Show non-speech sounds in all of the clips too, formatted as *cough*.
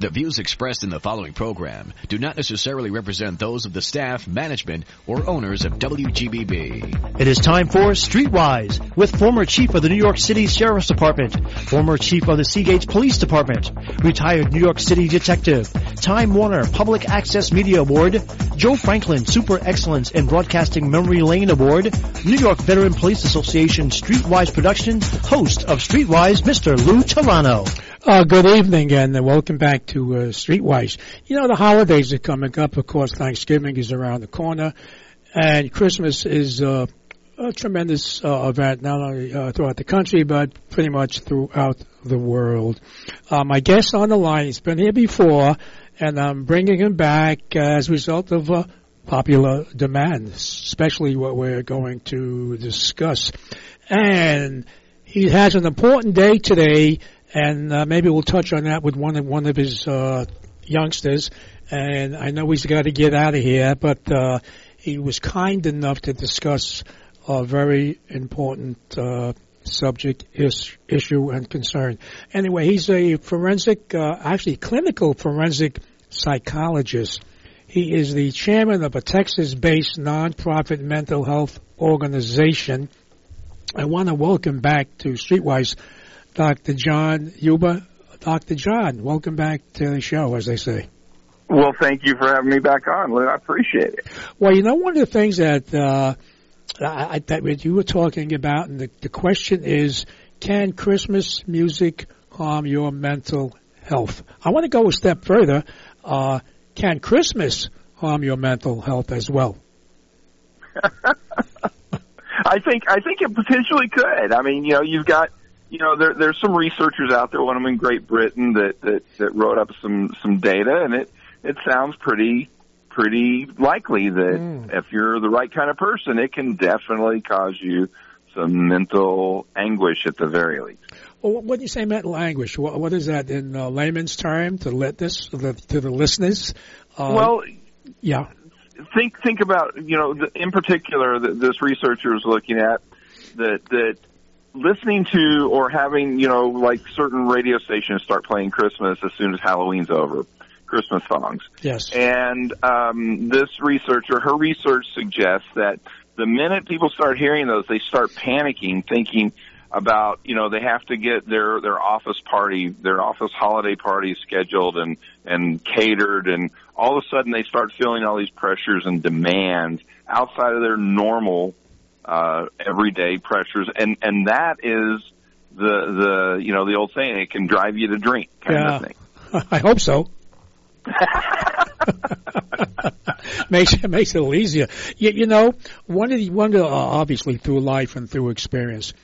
The views expressed in the following program do not necessarily represent those of the staff, management, or owners of WGBB. It is time for Streetwise with former chief of the New York City Sheriff's Department, former chief of the Seagate Police Department, retired New York City detective, Time Warner Public Access Media Award, Joe Franklin Super Excellence in Broadcasting Memory Lane Award, New York Veteran Police Association Streetwise production, host of Streetwise, Mr. Lou Telano. Uh, good evening and welcome back to uh, Streetwise. You know, the holidays are coming up. Of course, Thanksgiving is around the corner and Christmas is uh, a tremendous uh, event, not only uh, throughout the country, but pretty much throughout the world. Uh, my guest on the line, he's been here before, and I'm bringing him back as a result of uh, popular demand, especially what we're going to discuss. And he has an important day today and uh, maybe we'll touch on that with one of one of his uh, youngsters. And I know he's got to get out of here, but uh, he was kind enough to discuss a very important uh, subject, is, issue, and concern. Anyway, he's a forensic, uh, actually clinical forensic psychologist. He is the chairman of a Texas-based nonprofit mental health organization. I want to welcome back to Streetwise Dr. John Huber. Dr. John, welcome back to the show, as they say. Well, thank you for having me back on, Lou. I appreciate it. Well, you know, one of the things that uh, I, that you were talking about, and the, the question is, can Christmas music harm your mental health? I want to go a step further. Uh, can Christmas harm your mental health as well? *laughs* I think I think it potentially could. I mean, you know, you've got you know, there, there's some researchers out there, one of them in Great Britain, that, that, that wrote up some, some data, and it, it sounds pretty, pretty likely that mm. if you're the right kind of person, it can definitely cause you some mental anguish at the very least. Well, what do you say mental anguish? What, what is that in uh, layman's term to let this to the, to the listeners? Uh, well, yeah. Think think about you know the, in particular that this researcher is looking at that that listening to or having, you know, like certain radio stations start playing Christmas as soon as Halloween's over. Christmas songs. Yes. And um, this researcher, her research suggests that the minute people start hearing those, they start panicking, thinking about you know they have to get their their office party, their office holiday party scheduled and and catered, and all of a sudden they start feeling all these pressures and demands outside of their normal uh, everyday pressures, and and that is the the you know the old saying it can drive you to drink kind yeah. of thing. *laughs* I hope so. *laughs* makes it makes it a little easier. You, you know, one of the one of the, uh, obviously through life and through experience,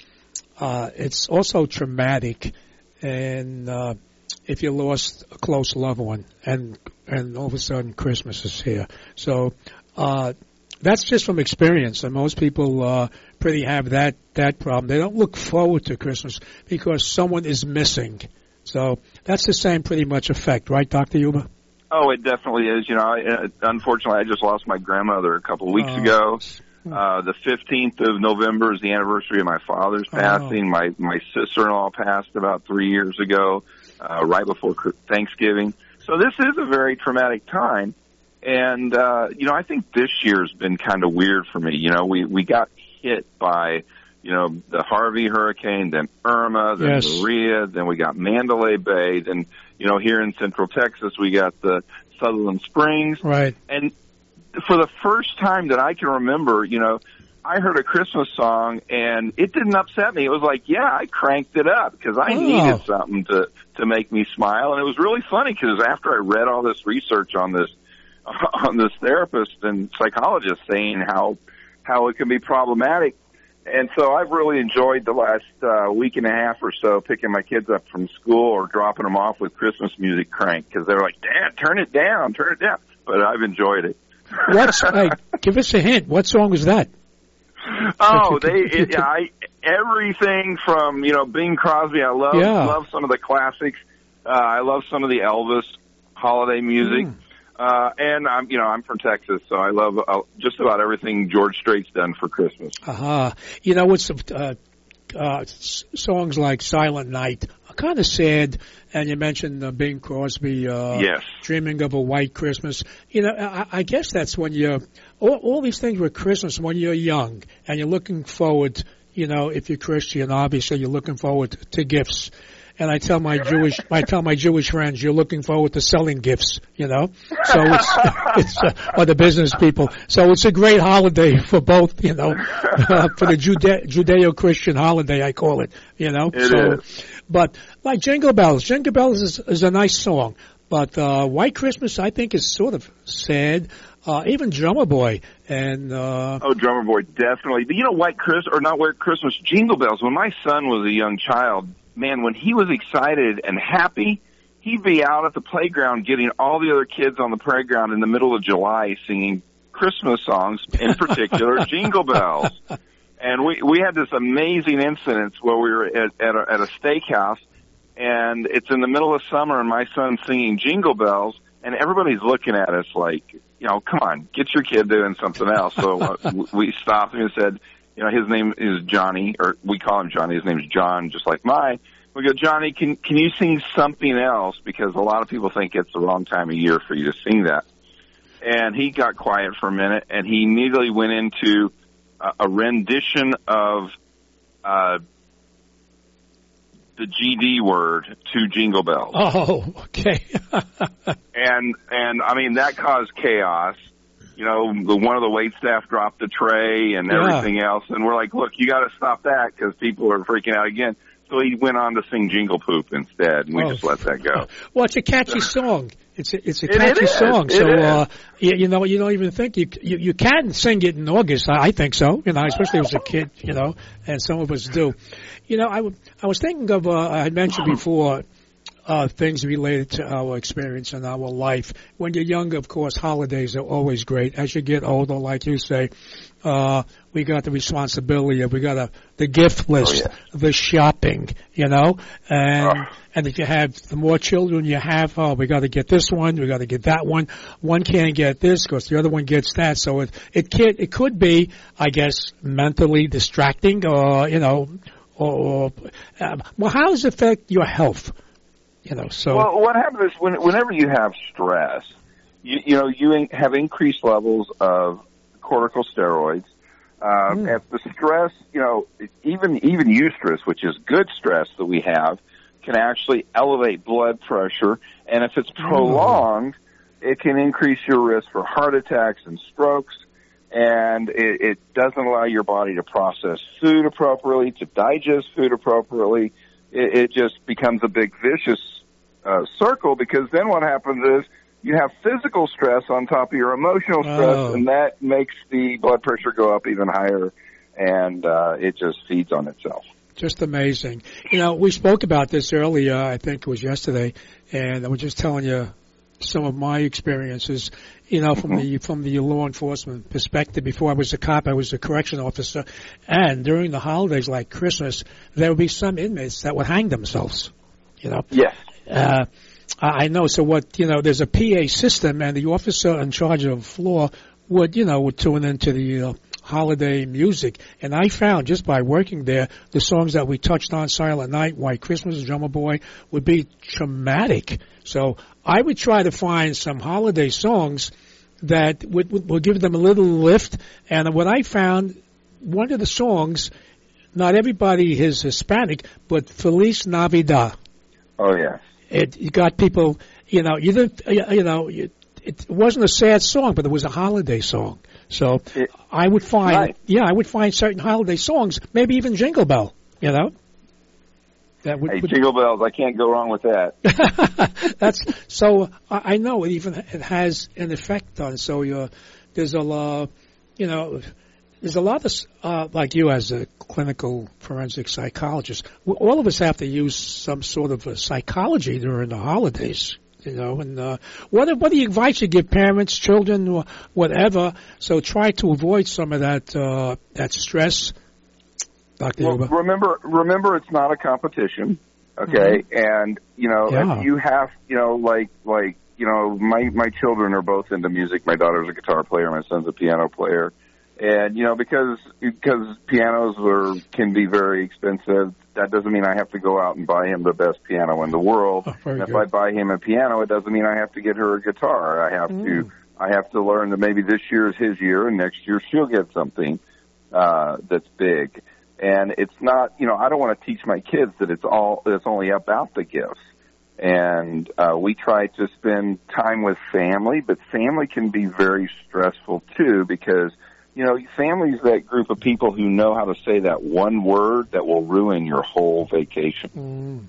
uh, it's also traumatic, and uh, if you lost a close loved one, and and all of a sudden Christmas is here, so. Uh, that's just from experience, and most people uh, pretty have that that problem. They don't look forward to Christmas because someone is missing. So that's the same pretty much effect, right, Doctor Huber? Oh, it definitely is. You know, I, uh, unfortunately, I just lost my grandmother a couple of weeks oh. ago. Uh, the 15th of November is the anniversary of my father's oh. passing. My my sister-in-law passed about three years ago, uh, right before Thanksgiving. So this is a very traumatic time. And, uh, you know, I think this year's been kind of weird for me. You know, we, we got hit by, you know, the Harvey hurricane, then Irma, then yes. Maria, then we got Mandalay Bay, then, you know, here in central Texas, we got the Sutherland Springs. Right. And for the first time that I can remember, you know, I heard a Christmas song and it didn't upset me. It was like, yeah, I cranked it up because I oh. needed something to to make me smile. And it was really funny because after I read all this research on this *laughs* on this therapist and psychologist saying how how it can be problematic. And so I've really enjoyed the last uh, week and a half or so picking my kids up from school or dropping them off with Christmas music crank because they're like, "Dad, turn it down, turn it down." But I've enjoyed it. *laughs* What's hey, give us a hint? What song is that? Oh, they it, I everything from you know Bing Crosby. I love yeah. love some of the classics. Uh, I love some of the Elvis holiday music. Mm. Uh, and I'm, you know, I'm from Texas, so I love uh, just about everything George Strait's done for Christmas. Uh-huh. You know, what's uh, uh, songs like Silent Night kind of sad. And you mentioned uh, Bing Crosby, uh, Yes. dreaming of a white Christmas. You know, I, I guess that's when you're all, all these things with Christmas when you're young and you're looking forward. You know, if you're Christian, obviously you're looking forward to gifts. And I tell my Jewish, I tell my Jewish friends, you're looking forward to selling gifts. You know, so it's *laughs* it's uh, or the business people. So it's a great holiday for both. You know, uh, for the Jude- Judeo-Christian holiday, I call it. You know, It so. is. But like Jingle Bells, Jingle Bells is, is a nice song. But uh, White Christmas, I think, is sort of sad. Uh, even Drummer Boy and uh, Oh, drummer boy, definitely. But you know, White Christmas or not White Christmas, Jingle Bells. When my son was a young child, man, when he was excited and happy, he'd be out at the playground getting all the other kids on the playground in the middle of July singing Christmas songs, in *laughs* particular Jingle Bells. And we we had this amazing incident where we were at at a, at a steakhouse, and it's in the middle of summer, and my son's singing Jingle Bells, and everybody's looking at us like, you know, come on, get your kid doing something else. So uh, *laughs* we stopped him and said, you know, his name is Johnny, or we call him Johnny. His name's John, just like mine. We go, Johnny, can can you sing something else? Because a lot of people think it's the wrong time of year for you to sing that. And he got quiet for a minute, and he immediately went into a, a rendition of uh, the GD word to Jingle Bells oh, okay, *laughs* and and I mean that caused chaos. You know, the one of the wait staff dropped the tray and Yeah. everything else, and we're like, "Look, you got to stop that because people are freaking out again." So he went on to sing Jingle Poop instead, and we Oh. just let that go. *laughs* well, it's a catchy *laughs* song. It's a, it's a It- it catchy song. It So uh, you, you know, you don't even think you, you you can sing it in August. I I think so. You know, especially as a kid. You know, and some of us do. You know, I w- I was thinking of uh, I had mentioned *laughs* before. Uh, things related to our experience in our life. When you're young, of course, holidays are always great. As you get older, like you say, uh, we got the responsibility we got a, the gift list, yeah. the shopping, you know, and, Ah. and if you have, the more children you have, oh, we got to get this one, we got to get that one. One can't get this because the other one gets that. So it, it can it could be, I guess, mentally distracting or, you know, or, or um, well, how does it affect your health? You know, so, Well, what happens is when, whenever you have stress, you, you know, you have increased levels of corticosteroids. Uh, Mm. If the stress, you know, even even eustress, which is good stress that we have, can actually elevate blood pressure, and if it's prolonged, it can increase your risk for heart attacks and strokes. And it, it doesn't allow your body to process food appropriately, to digest food appropriately. It, it just becomes a big vicious uh, circle because then what happens is you have physical stress on top of your emotional stress, Oh. and that makes the blood pressure go up even higher, and uh, it just feeds on itself. Just amazing. You know, we spoke about this earlier, I think it was yesterday, and I was just telling you some of my experiences, you know, from the, from the law enforcement perspective. Before I was a cop, I was a correction officer, and during the holidays like Christmas, there would be some inmates that would hang themselves, you know. Yes. Uh, I know. So what, you know, there's a PA system and the officer in charge of the floor would, you know, would tune into the uh, holiday music. And I found just by working there, the songs that we touched on, Silent Night, White Christmas, Drummer Boy, would be traumatic. So I would try to find some holiday songs that would, would, would give them a little lift. And what I found, one of the songs, not everybody is Hispanic, but Feliz Navidad Oh yes. It you got people you know you didn't you you know you, it wasn't a sad song but it was a holiday song so It- i would find Right. yeah i would find certain holiday songs maybe even jingle bell you know that would, Hey, would jingle bells! I can't go wrong with that. *laughs* that's so I I know it even it has an effect on so you there's a lot you know there's a lot of uh, like you as a clinical forensic psychologist w- all of us have to use some sort of a psychology during the holidays you know and uh, what what do you advise you give parents children or whatever so try to avoid some of that uh, that stress Dr. Well, Huber. remember, remember, it's not a competition, okay? And you know, Yeah. you have, you know, like, like, you know, my my children are both into music. My daughter's a guitar player. My son's a piano player. And you know, because because pianos are can be very expensive, that doesn't mean I have to go out and buy him the best piano in the world. *laughs* Oh, and if good. I buy him a piano, it doesn't mean I have to get her a guitar. I have Mm. to I have to learn that maybe this year is his year and next year she'll get something uh that's big. And it's not, you know, I don't want to teach my kids that it's all that it's only about the gifts. And uh we try to spend time with family, but family can be very stressful too because you know, family's that group of people who know how to say that one word that will ruin your whole vacation Mm.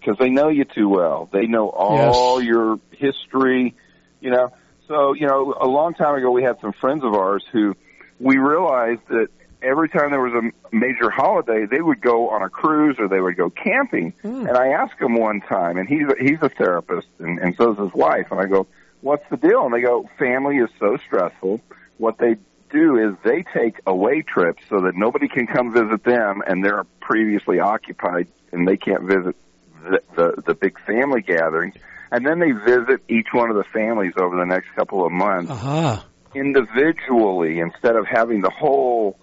because they know you too well. They know all Yes. your history, you know. So, you know, a long time ago we had some friends of ours who we realized that every time there was a major holiday, they would go on a cruise or they would go camping. Mm. And I asked him one time, and he's a, he's a therapist, and, and so is his wife. And I go, "What's the deal?" And they go, "Family is so stressful. What they do is they take away trips so that nobody can come visit them, and they're previously occupied, and they can't visit the the, the big family gatherings." And then they visit each one of the families over the next couple of months Aha. individually instead of having the whole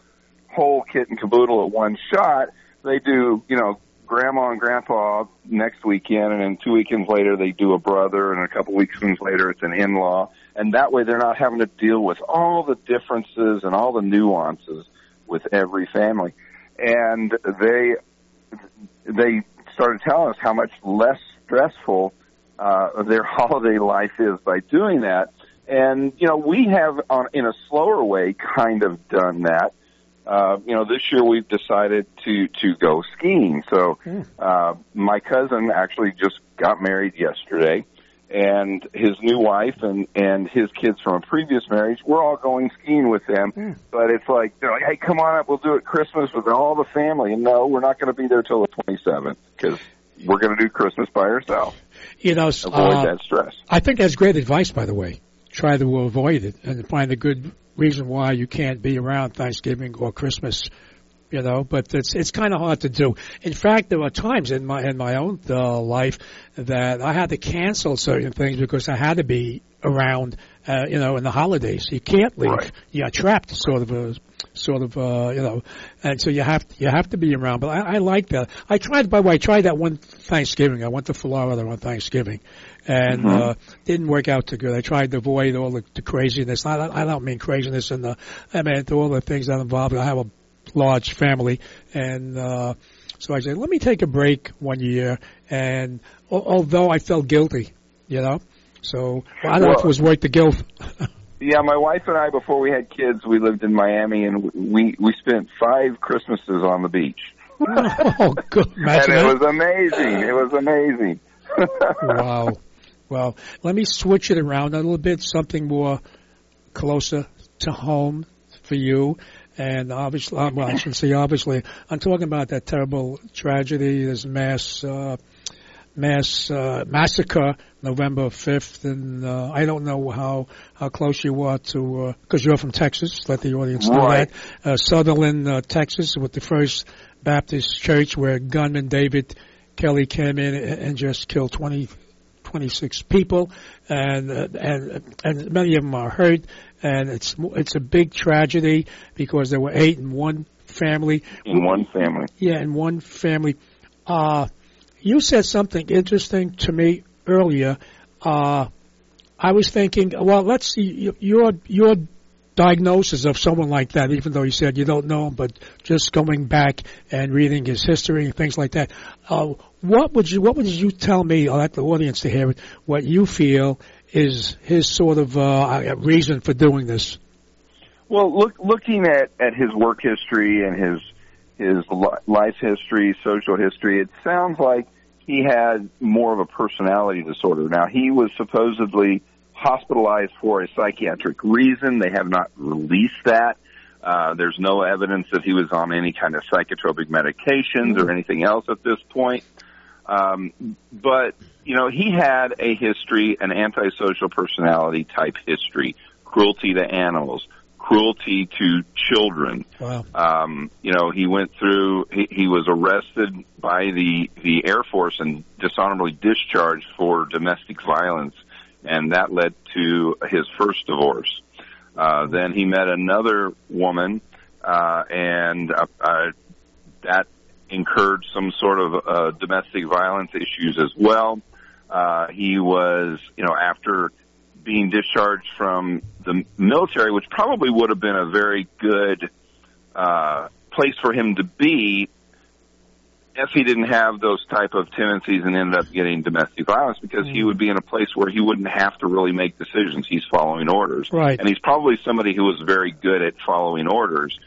whole kit and caboodle at one shot. They do, you know, grandma and grandpa next weekend, and then two weekends later they do a brother, and a couple weekends later it's an in-law, and that way they're not having to deal with all the differences and all the nuances with every family. And they they started telling us how much less stressful uh, their *laughs* holiday life is by doing that. And you know, we have on in a slower way kind of done that. Uh, you know, this year we've decided to to go skiing. So uh, my cousin actually just got married yesterday, and his new wife and and his kids from a previous marriage. We're all going skiing with them. But it's like they're like, hey, come on up, we'll do it Christmas with all the family. And no, we're not going to be there till the 27th because we're going to do Christmas by ourselves. You know, Avoid uh, that stress. I think that's great advice, by the way. Try to avoid it and find a good reason why you can't be around Thanksgiving or Christmas. You know, but it's it's kind of hard to do. In fact, there were times in my in my own uh, life that I had to cancel certain things because I had to be around. Uh, you know, in the holidays, you can't leave. Right. You're trapped, sort of, uh, sort of, uh, you know, and so you have you have to be around. But I, I like that. I tried, by the way, I tried that one Thanksgiving. I went to Florida on Thanksgiving, and Mhm. uh, didn't work out too good. I tried to avoid all the, the craziness. I, I don't mean craziness in the, I mean all the things that involve. I have a large family, and uh, so I said, let me take a break one year. And al- although I felt guilty, you know, so I don't know if it was worth the guilt. *laughs* Yeah, my wife and I, before we had kids, we lived in Miami, and we we spent five Christmases on the beach, *laughs* oh, good. and it was amazing. It was amazing. *laughs* wow. Well, let me switch it around a little bit, something more closer to home for you. And obviously, well, I shouldn't say obviously, I'm talking about that terrible tragedy, this mass, uh, mass, uh, massacre November 5th. And, uh, I don't know how, how close you are to, uh, cause you're from Texas, let the audience know Right. that. Uh, Sutherland, uh, Texas with the First Baptist Church where gunman David Kelly came in and just killed 20, 26 people, and uh, and and many of them are hurt, and it's it's a big tragedy because there were eight in one family. in one family. Yeah, in one family. Uh, you said something interesting to me earlier. Uh, I was thinking, well, let's see your your diagnosis of someone like that, even though you said you don't know him, but just going back and reading his history and things like that. Uh, what would you what would you tell me? I'll let the audience to hear it. What you feel is his sort of uh, reason for doing this? Well, look, looking at at his work history and his his li- life history, social history, it sounds like he had more of a personality disorder. Now, he was supposedly hospitalized for a psychiatric reason. They have not released that. Uh, there's no evidence that he was on any kind of psychotropic medications or anything else at this point. Um, but you know, he had a history, an antisocial personality type history, cruelty to animals, cruelty to children. Wow. Um, you know, he went through. He, he was arrested by the the Air Force and dishonorably discharged for domestic violence, and that led to his first divorce. Uh, then he met another woman, uh, and uh, uh, that incurred some sort of uh, domestic violence issues as well. Uh, he was, you know, after being discharged from the military, which probably would have been a very good uh, place for him to be if he didn't have those type of tendencies and ended up getting domestic violence because he would be in a place where he wouldn't have to really make decisions. He's following orders. Right. And he's probably somebody who was very good at following orders,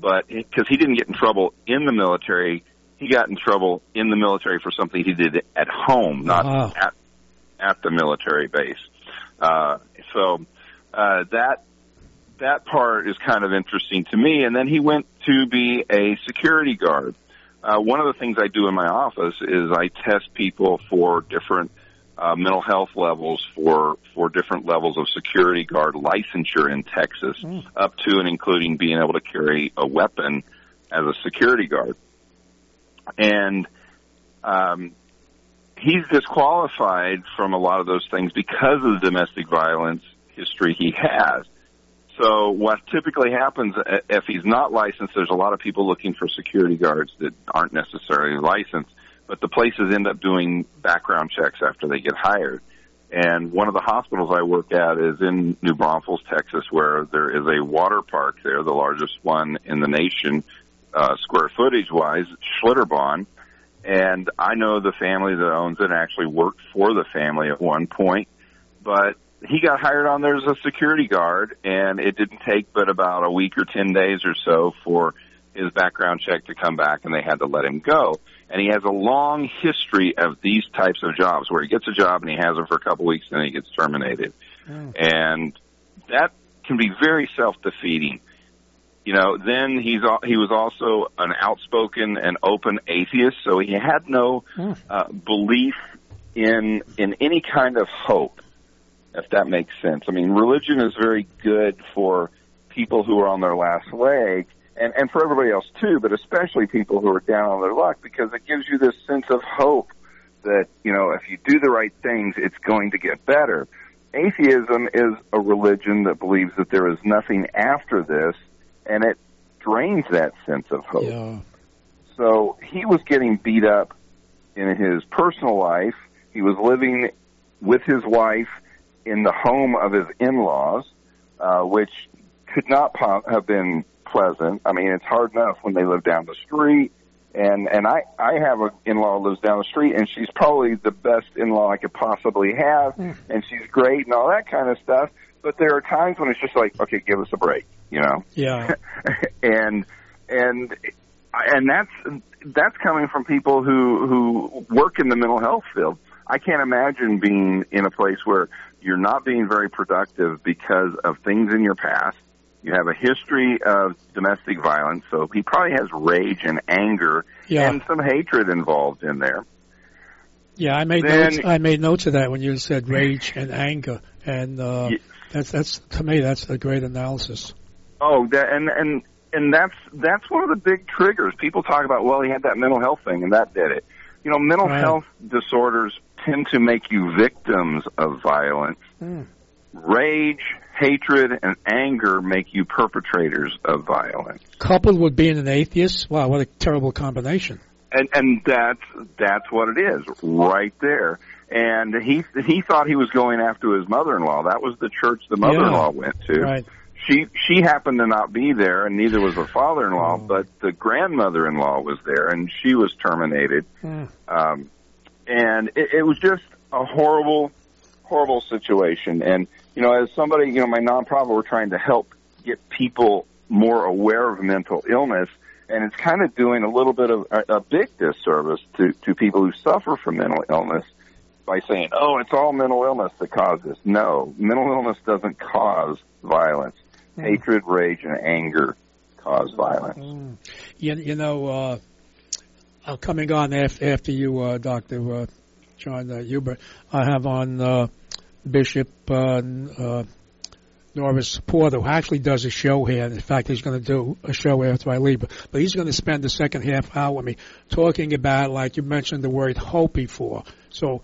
but because he didn't get in trouble in the military, he got in trouble in the military for something he did at home, not Wow. at at the military base. Uh, so uh, that that part is kind of interesting to me. And then he went to be a security guard. Uh, one of the things I do in my office is I test people for different uh, mental health levels for for different levels of security guard licensure in Texas, up to and including being able to carry a weapon as a security guard. And um, he's disqualified from a lot of those things because of the domestic violence history he has. So what typically happens uh, if he's not licensed, there's a lot of people looking for security guards that aren't necessarily licensed, but the places end up doing background checks after they get hired. And one of the hospitals I work at is in New Braunfels, Texas, where there is a water park there, the largest one in the nation, uh, square footage wise, Schlitterbahn. And I know the family that owns it actually worked for the family at one point, but he got hired on there as a security guard and it didn't take but about a week or 10 days or so for his background check to come back and they had to let him go. And he has a long history of these types of jobs where he gets a job and he has it for a couple weeks and then he gets terminated. Hmm. And that can be very self-defeating. You know, then he's he was also an outspoken and open atheist, so he had no uh, belief in in any kind of hope, if that makes sense. I mean, religion is very good for people who are on their last leg, and and for everybody else too, but especially people who are down on their luck because it gives you this sense of hope that you know if you do the right things, it's going to get better. Atheism is a religion that believes that there is nothing after this, and it drains that sense of hope. Yeah. So he was getting beat up in his personal life. He was living with his wife in the home of his in-laws, uh, which could not po- have been pleasant. I mean, it's hard enough when they live down the street. And and I I have an in-law who lives down the street, and she's probably the best in-law I could possibly have, and she's great and all that kind of stuff. But there are times when it's just like, okay, give us a break, you know Yeah. *laughs* and and and that's that's coming from people who who work in the mental health field. I can't imagine being in a place where you're not being very productive because of things in your past. You have a history of domestic violence, so he probably has rage and anger Yeah. and some hatred involved in there. Yeah, I made Then- notes. I made notes of that when you said rage and anger, and uh, Ye- that's that's to me that's a great analysis. Oh, that, and and and that's that's one of the big triggers. People talk about, well, he had that mental health thing, and that did it. You know, mental Right. health disorders tend to make you victims of violence. Mm. Rage, hatred, and anger make you perpetrators of violence. Coupled with being an atheist, wow, what a terrible combination. And and that's that's what it is right there. And he he thought he was going after his mother-in-law. That was the church the mother-in-law went to. Right. she she happened to not be there, and neither was her father-in-law, Oh. but the grandmother-in-law was there, and she was terminated. Mm. Um, and it, it was just a horrible, horrible situation. And you know, as somebody, you know, my nonprofit, we're trying to help get people more aware of mental illness, and it's kind of doing a little bit of a, a big disservice to to people who suffer from mental illness by saying, "Oh, it's all mental illness that caused this." No, mental illness doesn't cause violence. Hatred, rage, and anger cause violence. Mm. You, you know, uh, uh, coming on after, after you, uh, Doctor uh, John uh, Huber, I have on uh, Bishop uh, uh, Norris Porter, who actually does a show here. In fact, he's going to do a show after I leave, but, but he's going to spend the second half hour with me talking about, like you mentioned, the word hope before. So,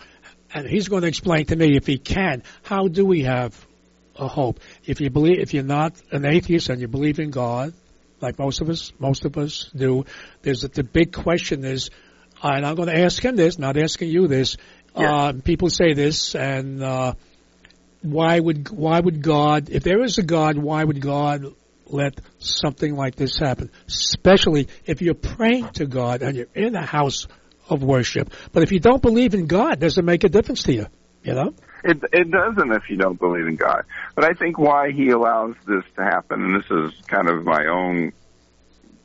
and he's going to explain to me, if he can, how do we have a hope. If you believe, if you're not an atheist and you believe in God, like most of us, most of us do, there's the big question is, and I'm going to ask him this, not asking you this. Yes. Uh, people say this, and uh, why would why would God, if there is a God, why would God let something like this happen? Especially if you're praying to God and you're in a house of worship. But if you don't believe in God, does it make a difference to you? You know? It it doesn't if you don't believe in God. But I think why he allows this to happen, and this is kind of my own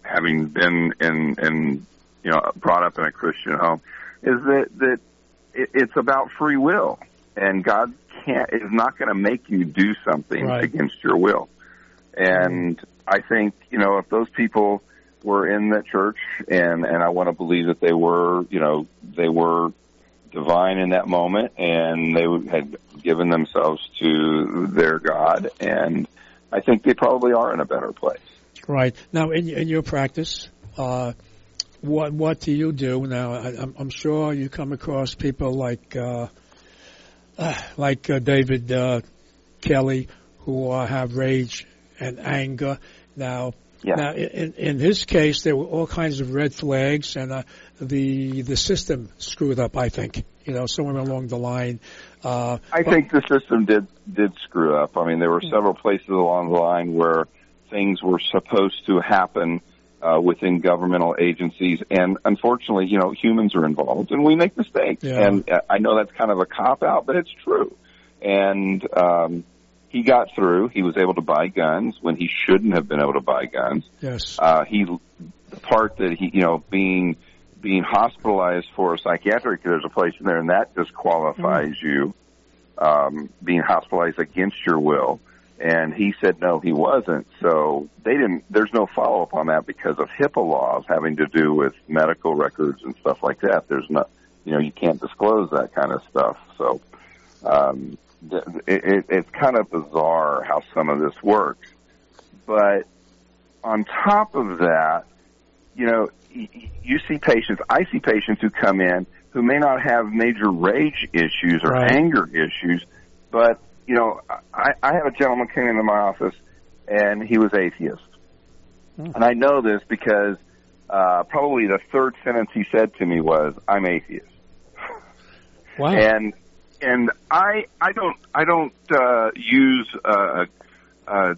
having been in in you know brought up in a Christian home, is that that it, it's about free will, and God can't is not going to make you do something Right. against your will. And I think you know if those people were in that church, and and I want to believe that they were, you know, they were divine in that moment, and they had given themselves to their God, and I think they probably are in a better place. Right. Now, in, in your practice, uh, what what do you do now? I, I'm, I'm sure you come across people like uh, *sighs* uh, like David uh, Kelly who uh, have rage and anger. Now, Yeah. now in, in his case, there were all kinds of red flags, and uh, the the system screwed up. I think you know somewhere along the line. Uh, I but- think the system did did screw up. I mean, there were several places along the line where things were supposed to happen uh, within governmental agencies, and unfortunately, you know, humans are involved, and we make mistakes. Yeah. And uh, I know that's kind of a cop out, but it's true. And um, he got through. He was able to buy guns when he shouldn't have been able to buy guns. yes. Uh, he, the part that he, you know, being being hospitalized for a psychiatric, there's a place in there, and that disqualifies you. Um, being hospitalized against your will, and he said no, he wasn't. So they didn't. There's no follow up on that because of HIPAA laws having to do with medical records and stuff like that. There's not, you know, you can't disclose that kind of stuff. So um, it, it, it's kind of bizarre how some of this works. But on top of that, you know, you see patients, I see patients who come in who may not have major rage issues or Right. anger issues, but, you know, I, I had a gentleman came into my office and he was atheist. And I know this because uh, probably the third sentence he said to me was, I'm atheist wow. and and I I don't I don't uh, use a, a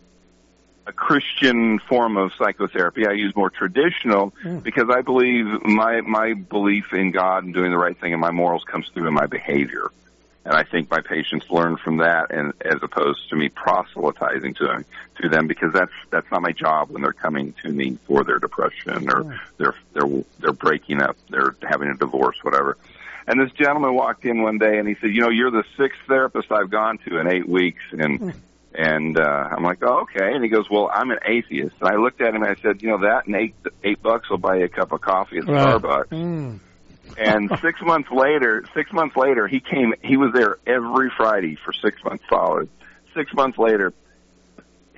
a Christian form of psychotherapy. I use more traditional Mm. because I believe my my belief in God and doing the right thing and my morals comes through in my behavior. And I think my patients learn from that, and as opposed to me proselytizing to them, to them, because that's that's not my job when they're coming to me for their depression or they're they're they're breaking up, they're having a divorce, whatever. And this gentleman walked in one day and he said, "You know, you're the sixth therapist I've gone to in eight weeks." And and uh, I'm like, "Oh, okay." And he goes, "Well, I'm an atheist." And I looked at him and I said, "You know, that and eight eight bucks will buy you a cup of coffee at Right. Starbucks." Mm. And *laughs* six months later, six months later, he came. He was there every Friday for six months solid. Six months later,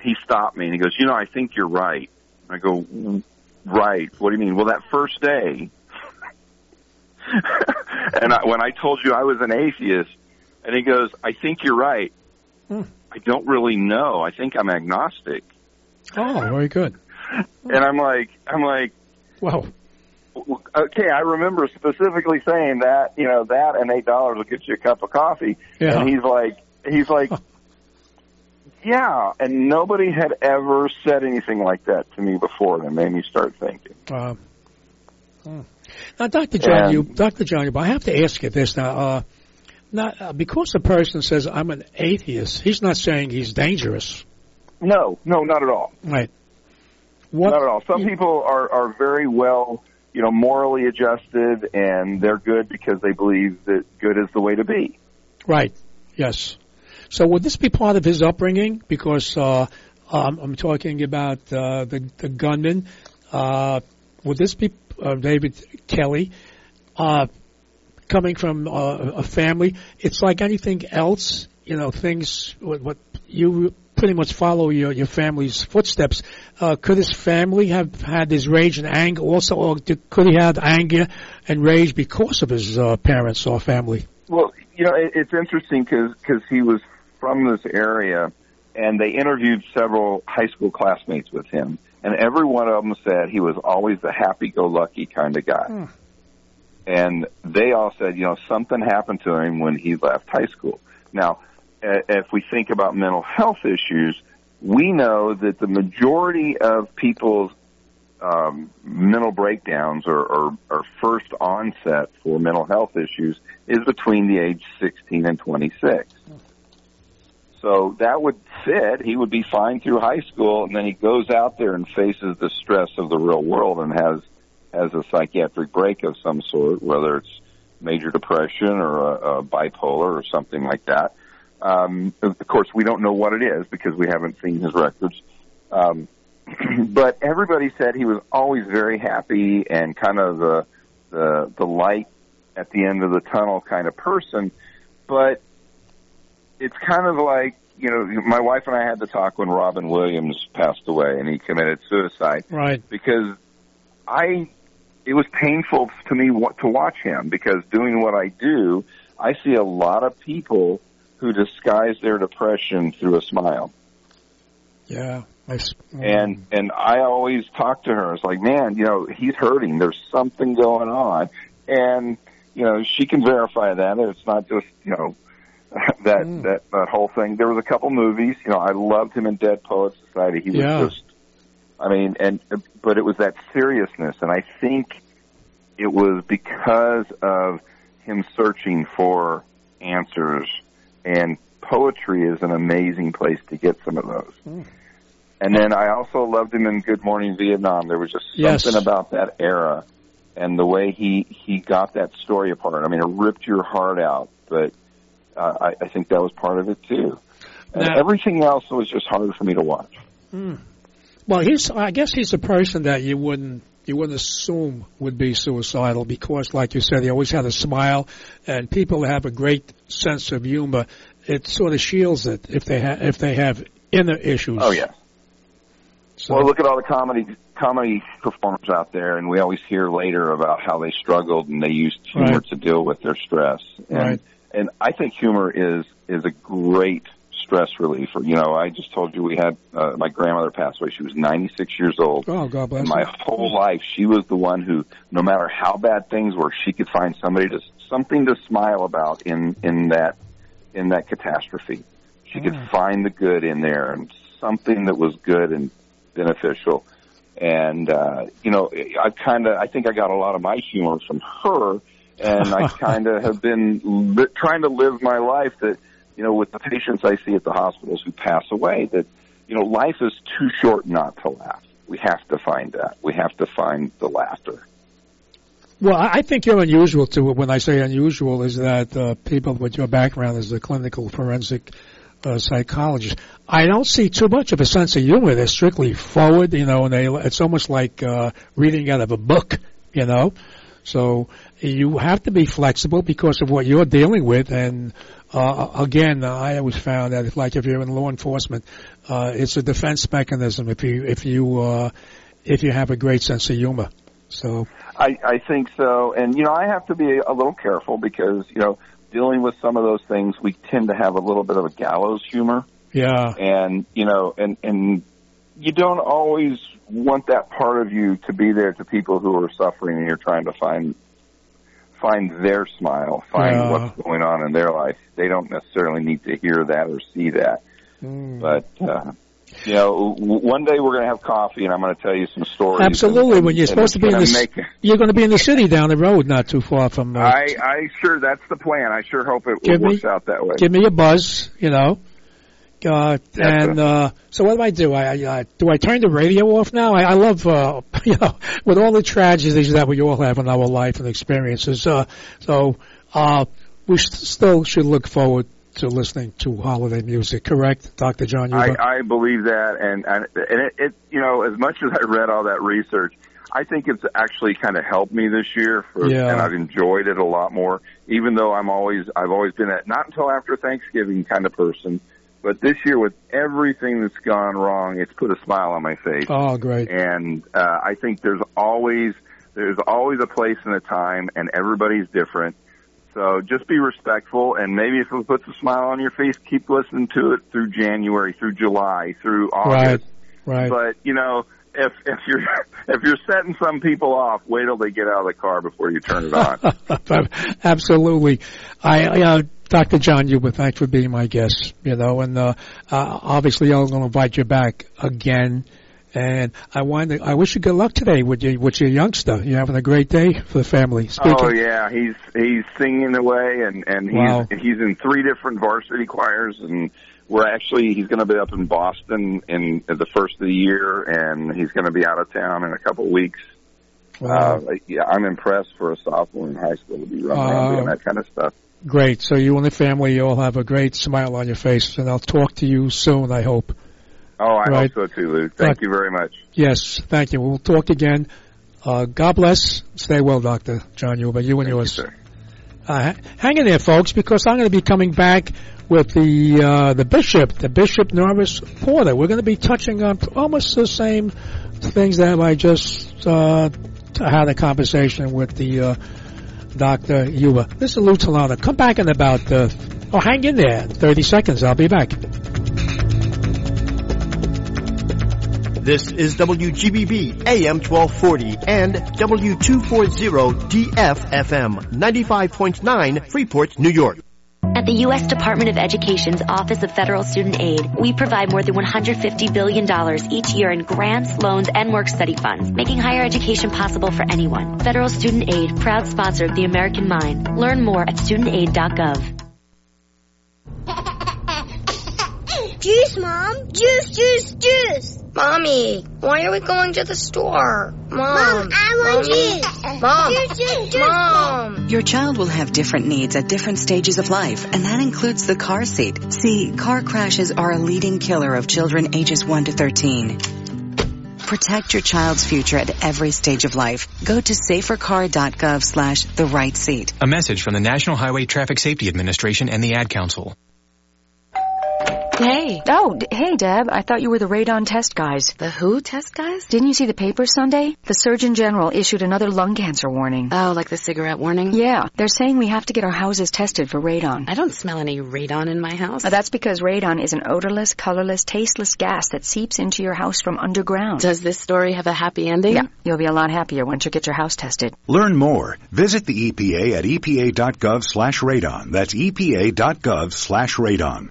he stopped me and he goes, "You know, I think you're right." I go, "Right? What do you mean?" Well, that first day, *laughs* and I, when I told you I was an atheist, and he goes, "I think you're right." Hmm. I don't really know. I think I'm agnostic. Oh, very good. And I'm like, I'm like, Wow. okay, I remember specifically saying that, you know, that and eight dollars will get you a cup of coffee. Yeah. And he's like, he's like, yeah. And nobody had ever said anything like that to me before. That made me start thinking. Uh, hmm. Now, Dr. John, And- you, Dr. John, I have to ask you this now. Uh, not, uh, because a person says I'm an atheist, he's not saying he's dangerous, No, no, not at all. right? What? Not at all. Some people are are very well, you know, morally adjusted, and they're good because they believe that good is the way to be. Right. Yes. So would this be part of his upbringing? Because uh, um, I'm talking about uh, the the gunman. Uh, would this be uh, David Kelly uh, coming from uh, a family? It's like anything else. You know, things what, what you pretty much follow your your family's footsteps. Uh, could his family have had his rage and anger also, or did, could he have anger and rage because of his uh, parents or family? Well, you know, it, it's interesting because he was from this area, and they interviewed several high school classmates with him, and every one of them said he was always the happy-go-lucky kind of guy. Hmm. And they all said, you know, something happened to him when he left high school. Now, if we think about mental health issues, we know that the majority of people's um, mental breakdowns or, or, or first onset for mental health issues is between the age 16 and 26. So that would fit. He would be fine through high school, and then he goes out there and faces the stress of the real world and has has a psychiatric break of some sort, whether it's major depression or a, a bipolar or something like that. Um, of course, we don't know what it is because we haven't seen his records. Um, *clears throat* but everybody said he was always very happy and kind of the the the light at the end of the tunnel kind of person. But it's kind of like you know, my wife and I had the talk when Robin Williams passed away and he committed suicide. Right. Because I, it was painful to me to watch him because doing what I do, I see a lot of people who disguise their depression through a smile. Yeah. I, and mm. and I always talk to her. It's like, man, you know, he's hurting. There's something going on, and you know, she can verify that. It's not just you know *laughs* that mm. that that whole thing. There was a couple movies. You know, I loved him in Dead Poets Society. He was yeah. just, I mean, and but it was that seriousness, and I think it was because of him searching for answers, and poetry is an amazing place to get some of those. Mm. And then I also loved him in Good Morning Vietnam. There was just something yes. about that era and the way he he got that story apart. I mean, it ripped your heart out, but Uh, I, I think that was part of it too. And Now- everything else was just hard for me to watch. Hmm. Well, he's. I guess he's a person that you wouldn't you wouldn't assume would be suicidal because, like you said, he always had a smile, and people have a great sense of humor, it sort of shields it if they ha- if they have inner issues. Oh yeah. So, Well, look at all the comedy comedy performers out there, and we always hear later about how they struggled and they used humor Right. to deal with their stress. And Right. And I think humor is is a great stress reliever. You know, I just told you we had uh, my grandmother passed away. She was 96 years old. oh, God bless. And my him. whole life, she was the one who, no matter how bad things were, she could find somebody to something to smile about in in that in that catastrophe. She could find the good in there and something that was good and beneficial. And uh, you know, I kind of, I think I got a lot of my humor from her, and I *laughs* kind of have been li- trying to live my life that, you know, with the patients I see at the hospitals who pass away, that you know, life is too short not to laugh. We have to find that. We have to find the laughter. Well, I think you're unusual too. When I say unusual, is that uh, people with your background as a clinical forensic uh, psychologist, I don't see too much of a sense of humor. They're strictly forward, you know, and they it's almost like uh, reading out of a book, you know. So you have to be flexible because of what you're dealing with. And uh, again, I always found that if, like if you're in law enforcement, uh, it's a defense mechanism if you if you uh, if you have a great sense of humor. So I, I think so. And, you know, I have to be a little careful because, you know, dealing with some of those things, we tend to have a little bit of a gallows humor. yeah, And, you know, and, and you don't always want that part of you to be there to people who are suffering and you're trying to find, find their smile, find Yeah. what's going on in their life. They don't necessarily need to hear that or see that. Mm. But, uh, you know, one day we're going to have coffee and I'm going to tell you some stories. Absolutely. and- When you're supposed to be in make- you're going to be in the city down the road, not too far from. Uh, I, I sure that's the plan. I sure hope it Give me- works out that way. give me a buzz, you know. Uh, and uh, so what do I do? I, I uh, do I turn the radio off now? I, I love uh, *laughs* you know with all the tragedies that we all have in our life and experiences. Uh, so uh, we st- still should look forward to listening to holiday music. Correct, Doctor John? I, I believe that, and and, and it, it, you know, as much as I read all that research, I think it's actually kind of helped me this year, for, Yeah. and I've enjoyed it a lot more. Even though I'm always, I've always been a not until after Thanksgiving kind of person, but this year with everything that's gone wrong, it's put a smile on my face. oh, great. and uh, I think there's always there's always a place and a time, and everybody's different. So just be respectful, and maybe if it puts a smile on your face, keep listening to it through January, through July, through August. Right. Right. But you know, if if you're *laughs* if you're setting some people off, wait till they get out of the car before you turn it on. *laughs* Absolutely. I, I uh, Dr. John Huber, thanks for being my guest. You know, and uh, uh, obviously I'm going to invite you back again. And I want I wish you good luck today with your with your youngster. You're having a great day for the family. Speaking. Oh yeah, he's he's singing away, and and he's Wow. he's in three different varsity choirs, and we're actually he's going to be up in Boston in the first of the year, and he's going to be out of town in a couple of weeks. Wow. Uh, yeah, I'm impressed for a sophomore in high school to be running Uh, around doing that kind of stuff. Great. So you and the family, you all have a great smile on your face, and I'll talk to you soon. I hope. Oh, I Right. hope so too, Lou. Thank Right. you very much. Yes. Thank you. We'll talk again. Uh, God bless. Stay well, Doctor John Huber. You and Thank you, yours. sir. Uh, hang in there, folks, because I'm going to be coming back with the uh, the bishop, the Bishop Norris Porter. We're going to be touching on almost the same things that I just uh, had a conversation with the uh, Dr. Huber. This is Lou Telano. Come back in about, uh, oh, hang in there, 30 seconds. I'll be back. This is WGBB AM 1240 and W240DF FM 95.9 Freeport, New York. At the U.S. Department of Education's Office of Federal Student Aid, we provide more than $150 billion each year in grants, loans, and work study funds, making higher education possible for anyone. Federal Student Aid, proud sponsor of the American Mind. Learn more at studentaid.gov. Juice, Mom. Juice. Mommy, why are we going to the store? Mom, Mom, I want Mommy? juice. Mom, Juice, juice, juice. Mom. Your child will have different needs at different stages of life, and that includes the car seat. See, car crashes are a leading killer of children ages 1 to 13. Protect your child's future at every stage of life. Go to safercar.gov slash the right seat. A message from the National Highway Traffic Safety Administration and the Ad Council. Hey. Oh, d- hey, Deb. I thought you were the radon test guys. The who test guys? Didn't you see the paper Sunday? The Surgeon General issued another lung cancer warning. Oh, like the cigarette warning? Yeah, they're saying we have to get our houses tested for radon. I don't smell any radon in my house. Uh, that's because radon is an odorless, colorless, tasteless gas that seeps into your house from underground. Does this story have a happy ending? Yeah, you'll be a lot happier once you get your house tested. Learn more. Visit the EPA at epa.gov slash radon. That's epa.gov slash radon.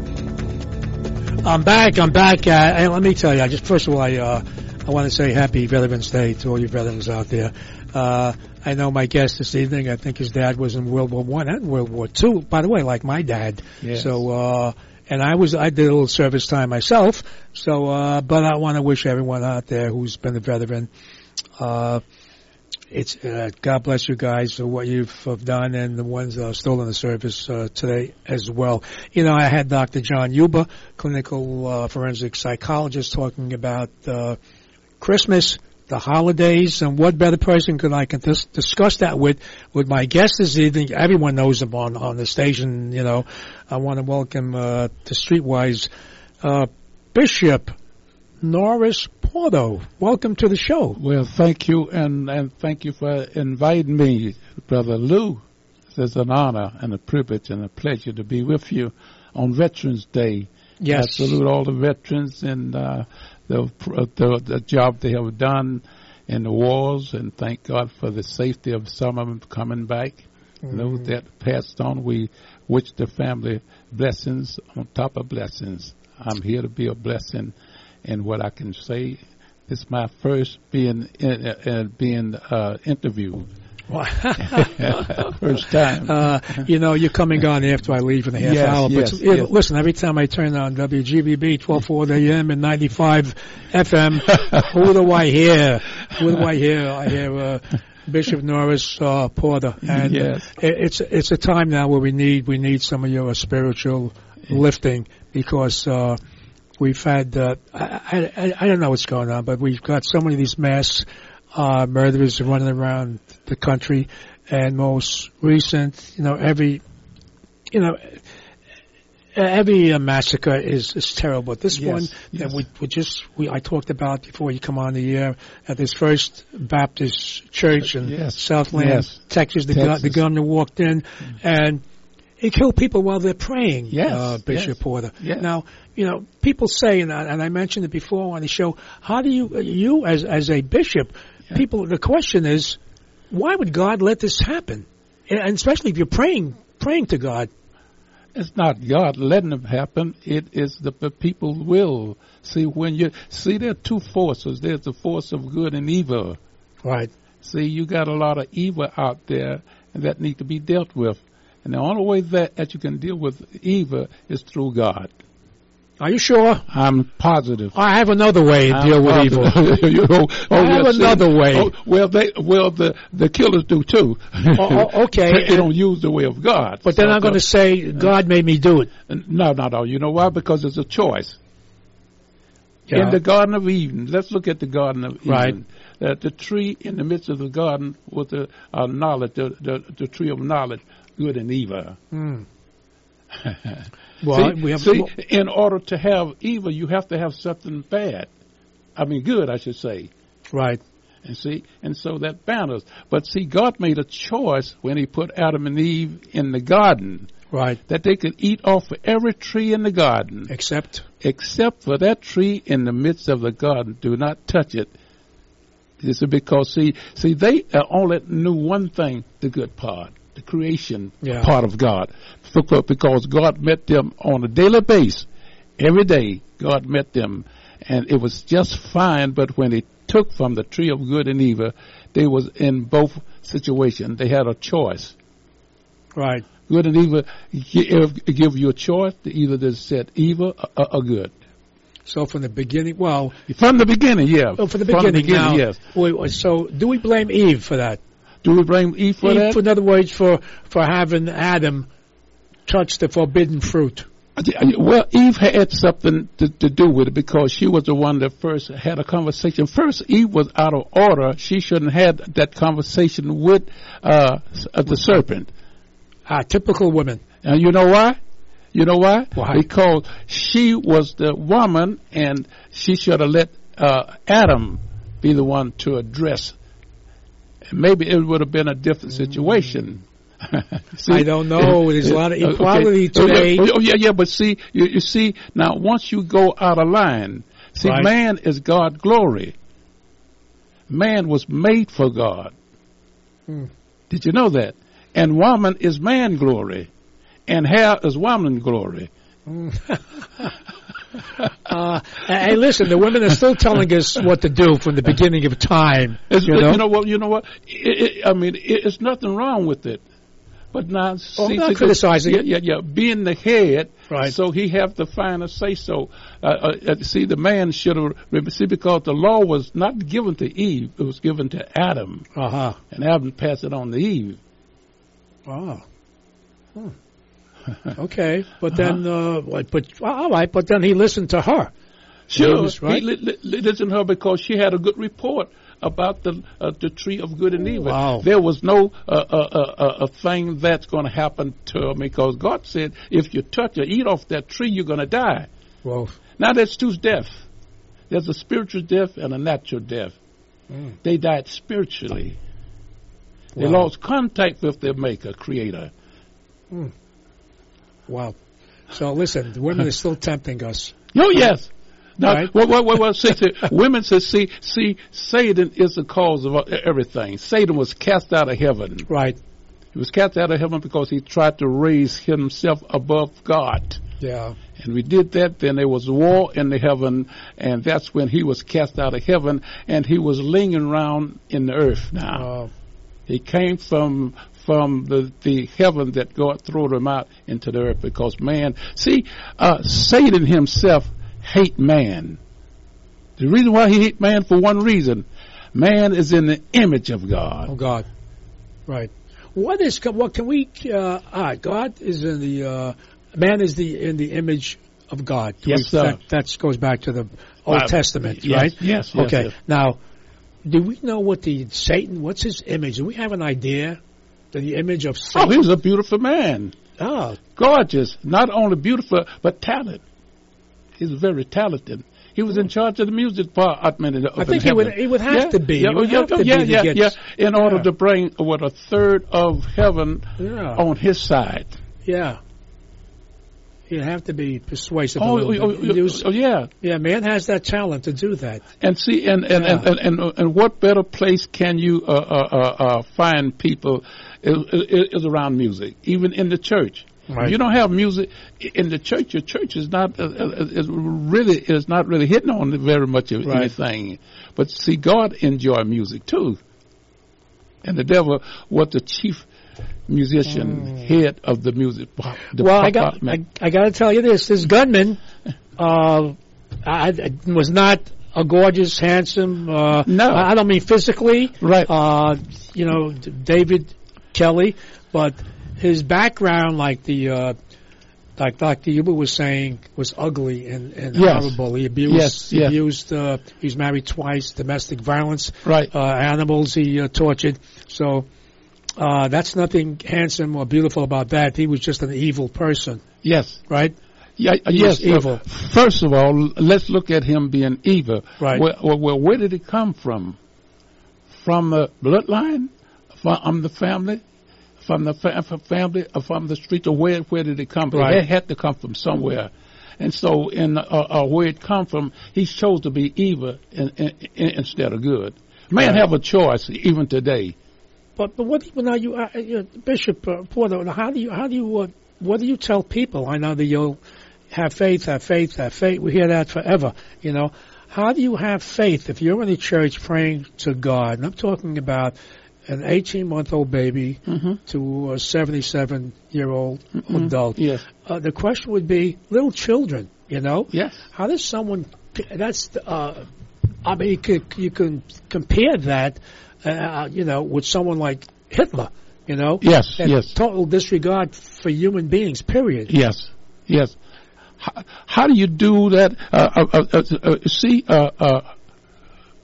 I'm back. I'm back. Uh, and let me tell you, I just first of all, I uh, I want to say Happy Veterans Day to all you veterans out there. Uh, I know my guest this evening. I think his dad was in World War One and World War Two. By the way, like my dad. Yes. So, uh, and I was I did a little service time myself. So, uh, but I want to wish everyone out there who's been a veteran. Uh, it's uh, God bless you guys for what you've uh, done and the ones that are still in the service uh, today as well. You know, I had Dr. John Huber, clinical uh, forensic psychologist, talking about uh, Christmas, the holidays, and what better person could I can dis- discuss that with with my guest this evening? Everyone knows him on on the station. You know, I want to welcome uh, to Streetwise uh, Bishop Norris Porter. Welcome to the show. Well, thank you, and, and thank you for inviting me, Brother Lou. It's an honor and a privilege and a pleasure to be with you on Veterans Day. Yes. I salute all the veterans and uh, the, the the job they have done in the wars, and thank God for the safety of some of them coming back. Mm-hmm. Those that passed on, we wish the family blessings on top of blessings. I'm here to be a blessing, and what I can say, it's my first being in, uh, being uh, interviewed. *laughs* First time. Uh, you know, you're coming on after I leave in a half Yes, hour. yes, but uh, yes. listen, every time I turn on WGBB 1240 AM and 95 FM, *laughs* who do I hear? Who do I hear? I hear uh, Bishop Norris uh, Porter, and Yes. it, it's it's a time now where we need we need some of your spiritual lifting because. Uh, We've had, uh, I, I, I don't know what's going on, but we've got so many of these mass uh, murderers running around the country, and most recent, you know, every, you know, every uh, massacre is is terrible. This Yes, one yes. that we we just we I talked about before you come on the air at this First Baptist Church in Yes, Southland. Texas. The Texas. the gunman walked in, and he killed people while they're praying. Yes, uh, Bishop yes, Porter. yes. Now, you know, people say, and I, and I mentioned it before on the show. How do you, you as as a bishop, people? The question is, why would God let this happen? And especially if you're praying, praying to God. It's not God letting it happen. It is the, the people's will. See, when you see, there are two forces. There's the force of good and evil. Right. See, you got a lot of evil out there that need to be dealt with, and the only way that, that you can deal with evil is through God. Are you sure? I'm positive. I have another way to I'm deal with evil. *laughs* You know, I have another way. Oh, well, they well the the killers do too. Oh, oh, *laughs* okay. they don't use the way of God. But they're So- not going to say God made me do it. No, no, no. You know why? Because it's a choice. Yeah. In the Garden of Eden, let's look at the Garden of Eden. Right. Uh, the tree in the midst of the garden with the uh, knowledge, the, the the tree of knowledge, good and evil. Hmm. *laughs* Well, see, we have- see, in order to have evil, you have to have something bad. I mean, good, I should say. Right. And see, and so that balanced. But see, God made a choice when He put Adam and Eve in the garden Right. that they could eat off of every tree in the garden Except. except for that tree in the midst of the garden. Do not touch it. This is because see, see, they uh, only knew one thing: the good part, the creation Yeah. part of God, because God met them on a daily basis, every day. God met them, and it was just fine. But when He took from the tree of good and evil, they was in both situations. They had a choice. Right. Good and evil give, uh, give you a choice to either to set evil or, or good. So from the beginning, well, From the beginning, yeah. oh, from the From beginning, now. yes. wait, wait, so do we blame Eve for that? Do we blame Eve for Eve, that? in other words, for for having Adam touch the forbidden fruit. Well, Eve had something to, to do with it because she was the one that first had a conversation. First, Eve was out of order. She shouldn't have had that conversation with uh, uh, the serpent. Ah, typical woman. And you know why? You know why? Why? Because she was the woman, and she should have let uh, Adam be the one to address. Maybe it would have been a different situation. *laughs* See? I don't know. There's a lot of *laughs* equality Oh, yeah. today. Oh, yeah, yeah, but see, you, you see, now once you go out of line, see, Right. man is God glory. Man was made for God. Hmm. Did you know that? And woman is man glory, and hair is woman glory. *laughs* Uh, hey, listen, the women are still telling us what to do from the beginning of time. It's, you know? you know what? You know what? It, it, I mean, it, it's nothing wrong with it. But now, Oh, see, not criticizing yeah, it. Yeah, yeah, being the head, Right. so he have the final say so. Uh, uh, uh, see, the man should have see because the law was not given to Eve; it was given to Adam, Uh huh. and Adam passed it on to Eve. Oh. Hmm. *laughs* Okay, but then, uh, what- but all right, but then he listened to her. Sure, James, right? he li- li- li- listened to her because she had a good report about the uh, the tree of good and evil. Wow. There was no uh, uh, uh, uh, a thing that's going to happen to her because God said, if you touch or eat off that tree, you're going to die. Well, Now there's two deaths. There's a spiritual death and a natural death. Mm. They died spiritually. They lost contact with their Maker, Creator. Wow. So listen, the women are still tempting us. Oh yes. Now, Right. what, what, what, what, see, see, women says, see, see, Satan is the cause of everything. Satan was cast out of heaven. Right. He was cast out of heaven because he tried to raise himself above God. Yeah. And we did that, then there was war in the heaven, and that's when he was cast out of heaven, and he was lingering around in the earth now. Uh, He came from from the the heaven that God threw them out into the earth because man. See, uh, Satan himself hate man. The reason why he hate man for one reason, man is in the image of God. Oh God, right. What is what can we? Uh, right, God is in the uh, man is the in the image of God. Yes, we, sir. That, that goes back to the Old Uh, Testament, yes, right? yes, yes, Okay. yes. Now, do we know what the Satan? What's his image? Do we have an idea? The image of Oh, Satan. he was a beautiful man. Oh, gorgeous. Not only beautiful, but talented. He was very talented. He was in charge of the music department. in- I in think he would- he would have Yeah, to be. Yeah, yeah, to yeah, be yeah, yeah. In order to bring what a third of heaven on his side. Yeah. You have to be persuasive. Oh, little oh, oh, oh, yeah. yeah, man has that talent to do that. And see, and and, and, and, and and what better place can you uh, uh, uh, uh, find people is, is, is around music, even in the church. Right. If you don't have music in the church, your church is not uh, uh, is really is not really hitting on very much of Right. anything. But see, God enjoy music too, and the devil was the chief musician, head of the music. The Mm. well, I got I. I got to tell you this: this gunman *laughs* uh, I, I was not a gorgeous, handsome. Uh, No. I, I don't mean physically. Right. Uh, you know, David Kelly, but his background, like the. Uh, like Dr. Huber was saying, was ugly and, and Yes. horrible. He abused, Yes, he yes. abused. Uh, he was married twice. Domestic violence. Right. Uh, animals he uh, tortured. So uh, that's nothing handsome or beautiful about that. He was just an evil person, yes. right? Yeah, yes. evil. First of all, let's look at him being evil. Right. Well, well, well, where did it come from? From the bloodline? From the family? From the fa- fa- family? Or from the street? Or where? Where did it come from? Right. It had to come from somewhere. And so, in uh, uh, where it come from, he chose to be evil in, in, in, instead of good. Man Right. have a choice even today. But but what do you, now you, uh, you Bishop uh, Porter? How do you how do you uh, what do you tell people? I know that you'll have faith, have faith, have faith. We hear that forever. You know, how do you have faith if you're in the church praying to God? And I'm talking about an 18 month old baby to a 77 year old adult. Yes. Uh, the question would be little children. You know, Yes. how does someone? That's uh, I mean, you can, you can compare that, uh, you know, with someone like Hitler. You know, Yes, yes. total disregard for human beings. Period. Yes, yes. How, how do you do that? Uh, uh, uh, uh, uh, see, uh, uh,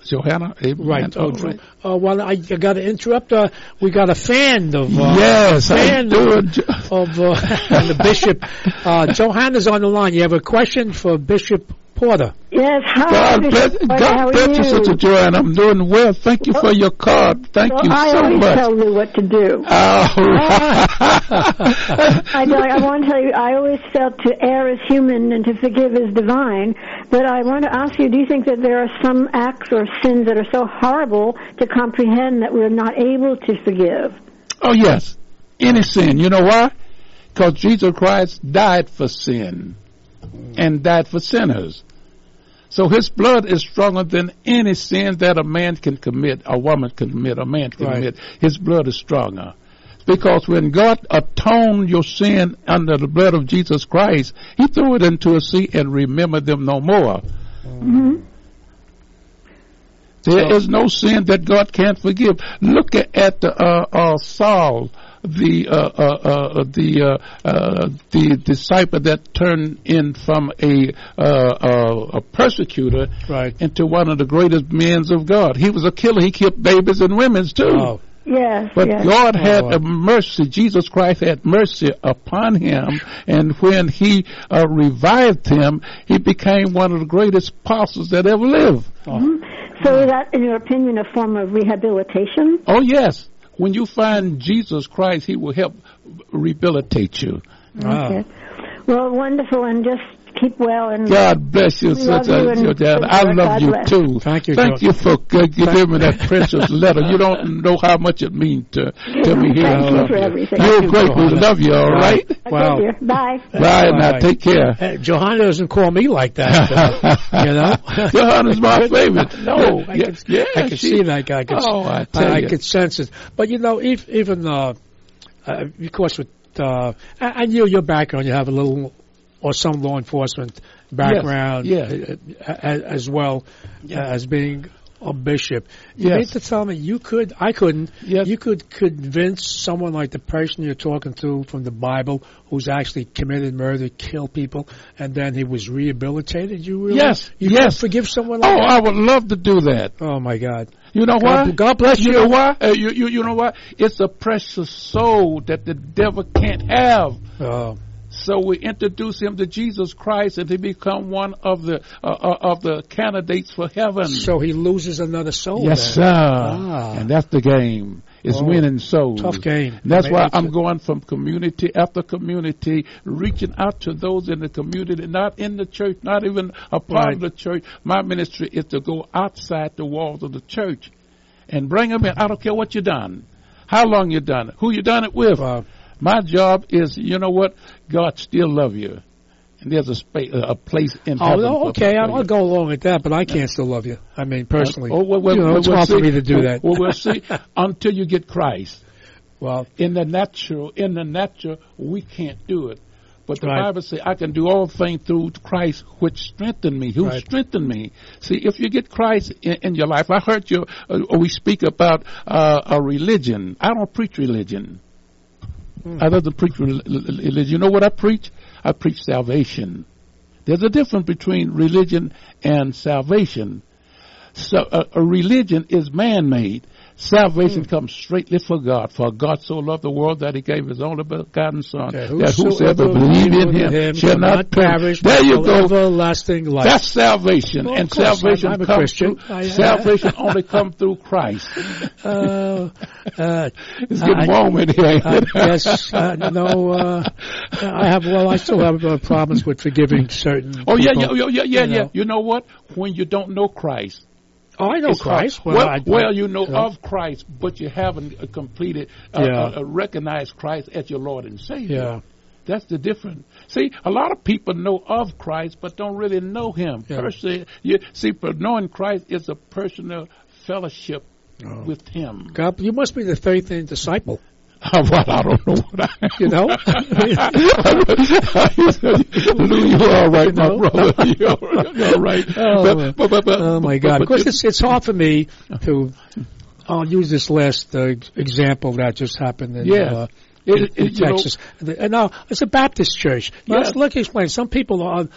Johanna, Abraham, Right. oh, Oh, right. Uh, well, I, I got to interrupt. Uh, we got a fan of uh, Yes, fan of, of uh, *laughs* the bishop. Uh, Johanna's on the line. You have a question for Bishop Porter? Yes, hi. God bless. How God bless you, you? Sister Joanna. I'm doing well. Thank you for your card. Thank Well, you I so always much. tell you what to do. Oh, *laughs* I, don't- I want to tell you, I always felt to err is human and to forgive is divine. But I want to ask you, do you think that there are some acts or sins that are so horrible to comprehend that we're not able to forgive? oh yes. Any sin. You know why? Because Jesus Christ died for sin and died for sinners. So his blood is stronger than any sin that a man can commit, a woman can commit, a man can Right. commit. His blood is stronger. Because when God atoned your sin under the blood of Jesus Christ, He threw it into a sea and remembered them no more. Mm-hmm. There is no sin that God can't forgive. Look at, at the, uh, uh, Saul, the uh, uh, uh, the uh, uh, the disciple that turned in from a uh, uh, a persecutor Right. into one of the greatest men of God. He was a killer. He killed babies and women too. Oh. Yes, But yes. God had Oh. a mercy. Jesus Christ had mercy upon him, and when He uh, revived him, he became one of the greatest apostles that ever lived. Mhm. So is that, in your opinion, a form of rehabilitation? Oh yes, when you find Jesus Christ, He will help rehabilitate you. Okay. Well, wonderful. And just keep well and God bless you, We love sister. you and- Georgiana. I God love you bless. too. Thank you, Thank George. you for g- giving me that *laughs* precious letter. You don't know how much it means to, to me here. Thank I you for you. everything. You're Thank you, great. We love you, all right? Wow. Dear. Bye. Bye, now take care. Hey, Johanna doesn't call me like that. uh, *laughs* you know, Johanna's my *laughs* favorite. No, I Yeah, could, yeah, I could she- see that guy. I could, Oh, I tell I, you. could sense it. But you know, if, even uh, uh, because with uh, I, I knew your background, you have a little or some law enforcement background, Yes, uh, uh, as well uh, as being a bishop. You Yes. mean to tell me you could, I couldn't, Yes. you could convince someone like the person you're talking to from the Bible who's actually committed murder, killed people, and then he was rehabilitated? You really? Yes, You yes. could forgive someone Oh, like that? Oh, I would love to do that. Oh my God! You know God- why? God bless you. You know why? Uh, you, you, you know why? It's a precious soul that the devil can't have. Oh, So we introduce him to Jesus Christ, and he become one of the uh, uh, of the candidates for heaven. so he loses another soul. yes, then. sir. Ah. And that's the game. It's Oh, winning souls. tough game. And that's why I'm going from community after community, reaching out to those in the community, not in the church, not even a part Right. of the church. My ministry is to go outside the walls of the church and bring them in. I don't care what you done, how long you done it, who you done it with. Wow. My job is, you know what? God still love you, and there's a space, a place in Oh, heaven. for- okay, for I'll, I'll go along with that, but I can't still love you. I mean, personally, Oh, well, well, you know, well, it's we'll hard for see. me to do Well, that. Well, we'll see *laughs* until you get Christ. Well, in the natural, in the natural, we can't do it. But the Right. Bible says, "I can do all things through Christ, which strengthened me." Who Right. strengthened me? See, if you get Christ in, in your life, I heard you. Uh, we speak about uh, a religion. I don't preach religion. Hmm. I doesn't preach religion. You know what I preach? I preach salvation. There's a difference between religion and salvation. So a, a religion is man-made. Salvation Hmm. comes straightly from God. For God so loved the world that He gave His only begotten Son, that that whosoever believe in Him shall not perish. There you go. Everlasting life. That's salvation, Well, and salvation I'm- I'm a comes Christian. through. I- salvation *laughs* only comes through Christ. Uh, uh, *laughs* It's getting I- warm in here. ain't I it? guess uh, no. Uh, I have. Well, I still have uh, problems with forgiving certain. Oh yeah, yeah, yeah, yeah, yeah, yeah. You know what? When you don't know Christ, Oh, I know it's. Christ. Well, I- well, you know of Christ, but you haven't uh, completed, uh, Yeah. uh, uh, recognized Christ as your Lord and Savior. Yeah. That's the difference. See, a lot of people know of Christ, but don't really know Him Yeah. personally. You, see, but knowing Christ is a personal fellowship Oh. with Him. God, you must be the thirteenth disciple. *laughs* what? I don't know what I. You know. *laughs* Lou, you're *laughs* all right, You know? my brother. You're, all right. You're all right. Oh, But- but- but- oh my God! Of course, it's it's hard for me to. I'll use this last uh, example that just happened in, Yeah. uh, in, it- in you know- Texas. And now it's a Baptist church. Yeah. Let's let me explain. Some people are,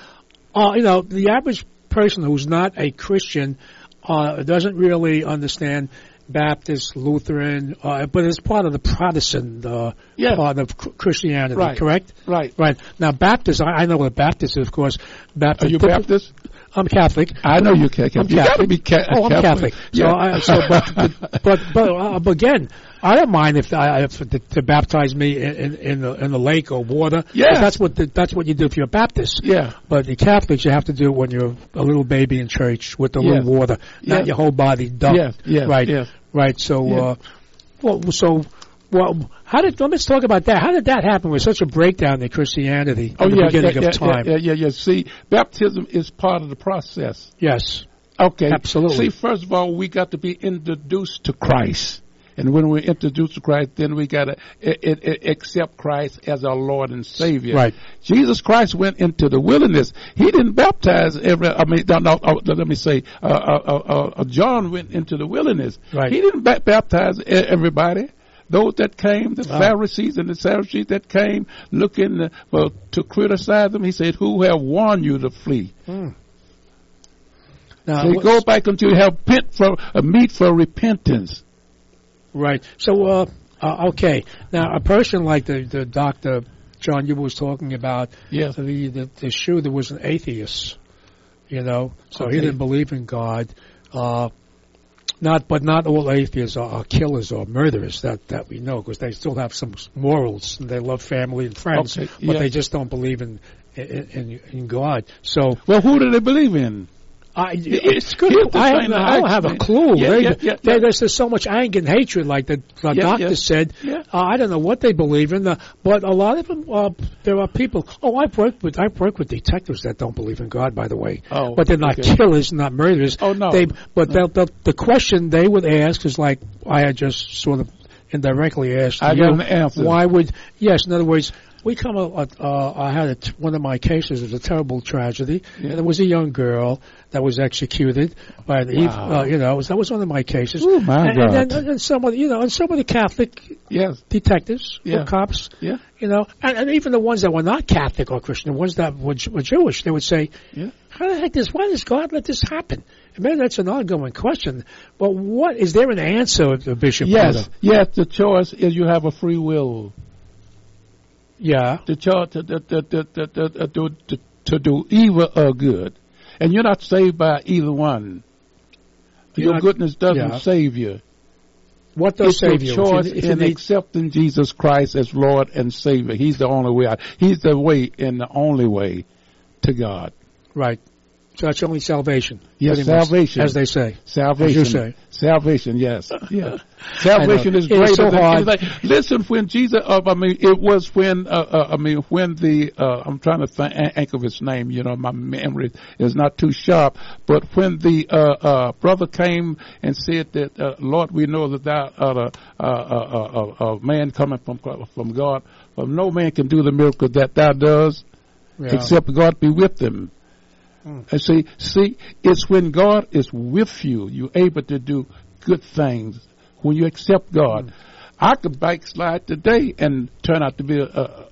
are, you know, the average person who's not a Christian uh, doesn't really understand Baptist, Lutheran, uh, but it's part of the Protestant uh, Yes. part of Christianity. Right. Correct. Right. Right. Now, Baptist, I, I know what Baptist is, of course. Baptist. Are you Baptist? I'm Catholic. I know you're Catholic. I'm You Catholic. be ca- oh, I'm Catholic. Catholic. So, Yeah. I, so but, *laughs* but, but, uh, again, I don't mind if I if to, to baptize me in, in, the in the lake or water. Yeah. that's what the, that's what you do if you're a Baptist. Yeah. But the Catholics, you have to do it when you're a little baby in church with the Yes. little water, not your whole body dumped. Yes, yes, right. yes. Right. So, Yeah. uh, well, so. Well, how did let's talk about that? How did that happen with such a breakdown in Christianity Oh the yeah, beginning yeah, of yeah, time? yeah, yeah, yeah. See, baptism is part of the process. Yes, Okay, Absolutely. See, first of all, we got to be introduced to Christ, and when we're introduced to Christ, then we got to I- I- I- accept Christ as our Lord and Savior. Right. Jesus Christ went into the wilderness. He didn't baptize every. I mean, no, no, uh, let me say, uh, uh, uh, uh, John went into the wilderness. Right. He didn't ba- baptize everybody. Those that came, the Wow. Pharisees and the Sadducees that came looking uh, well, to criticize them, he said, "Who have warned you to flee?" Now, So you what's- go back until you have pent for a meet for repentance. Right. So, uh, uh, okay. Now, a person like the, the doctor John you was talking about, Yes. the, the the shoe that was an atheist, you know, so he didn't believe in God. Uh, Not, but not all atheists are, are killers or murderers. That that we know because they still have some morals and they love family and friends, Okay, but yeah. they just don't believe in in, in, in God. So, well, who do they believe in? I, It's good. I, have, I don't have a clue. Yeah, yeah, yeah. There's just so much anger and hatred, like the, the doctor said. Uh, I don't know what they believe in, uh, but a lot of them, uh, there are people. Oh, I've worked with I've worked with detectives that don't believe in God, by the way. Oh, but they're not okay. killers, not murderers. Oh, no. They, but they'll, they'll, the question they would ask is like I had just sort of indirectly asked I you. got an answer. Why would yes? In other words. We come. A, a- uh, I had a t- one of my cases. It was a terrible tragedy, and it was a young girl that was executed by the. Wow. Uh, you know, that was one of my cases. Oh, my and, God. And, then, and some of the, you know, and some of the Catholic Yes. detectives, Yeah. or cops, Yeah. you know, and, and even the ones that were not Catholic or Christian, the ones that were, were Jewish, they would say, Yeah. "How the heck does? Why does God let this happen?" And maybe that's an ongoing question. But what is there an answer, uh, Bishop? Yes, Porter? yes. The choice is you have a free will yeah, the charge to, to, to, to, to, to, to do either or good. And you're not saved by either one. You're Your not, goodness doesn't yeah. save you. What does it's save your you? It's if you, if in accepting Jesus Christ as Lord and Savior. He's the only way. Out. He's the way and the only way to God. Right. So that's only salvation. Yes, much, salvation. as they say. Salvation. As you say. Salvation, yes. *laughs* Yeah. Salvation is greater so than hard. Listen, when Jesus, uh, I mean, it was when, uh, uh, I mean, when the, uh, I'm trying to think, of his name, you know, my memory is not too sharp, but when the, uh, uh, brother came and said that, uh, Lord, we know that thou art a, a, a man coming from, from God, but no man can do the miracle that thou does, Yeah. except God be with them. Hmm. And see, see, it's when God is with you, you're able to do good things. When you accept God, Hmm. I could backslide today and turn out to be a, a,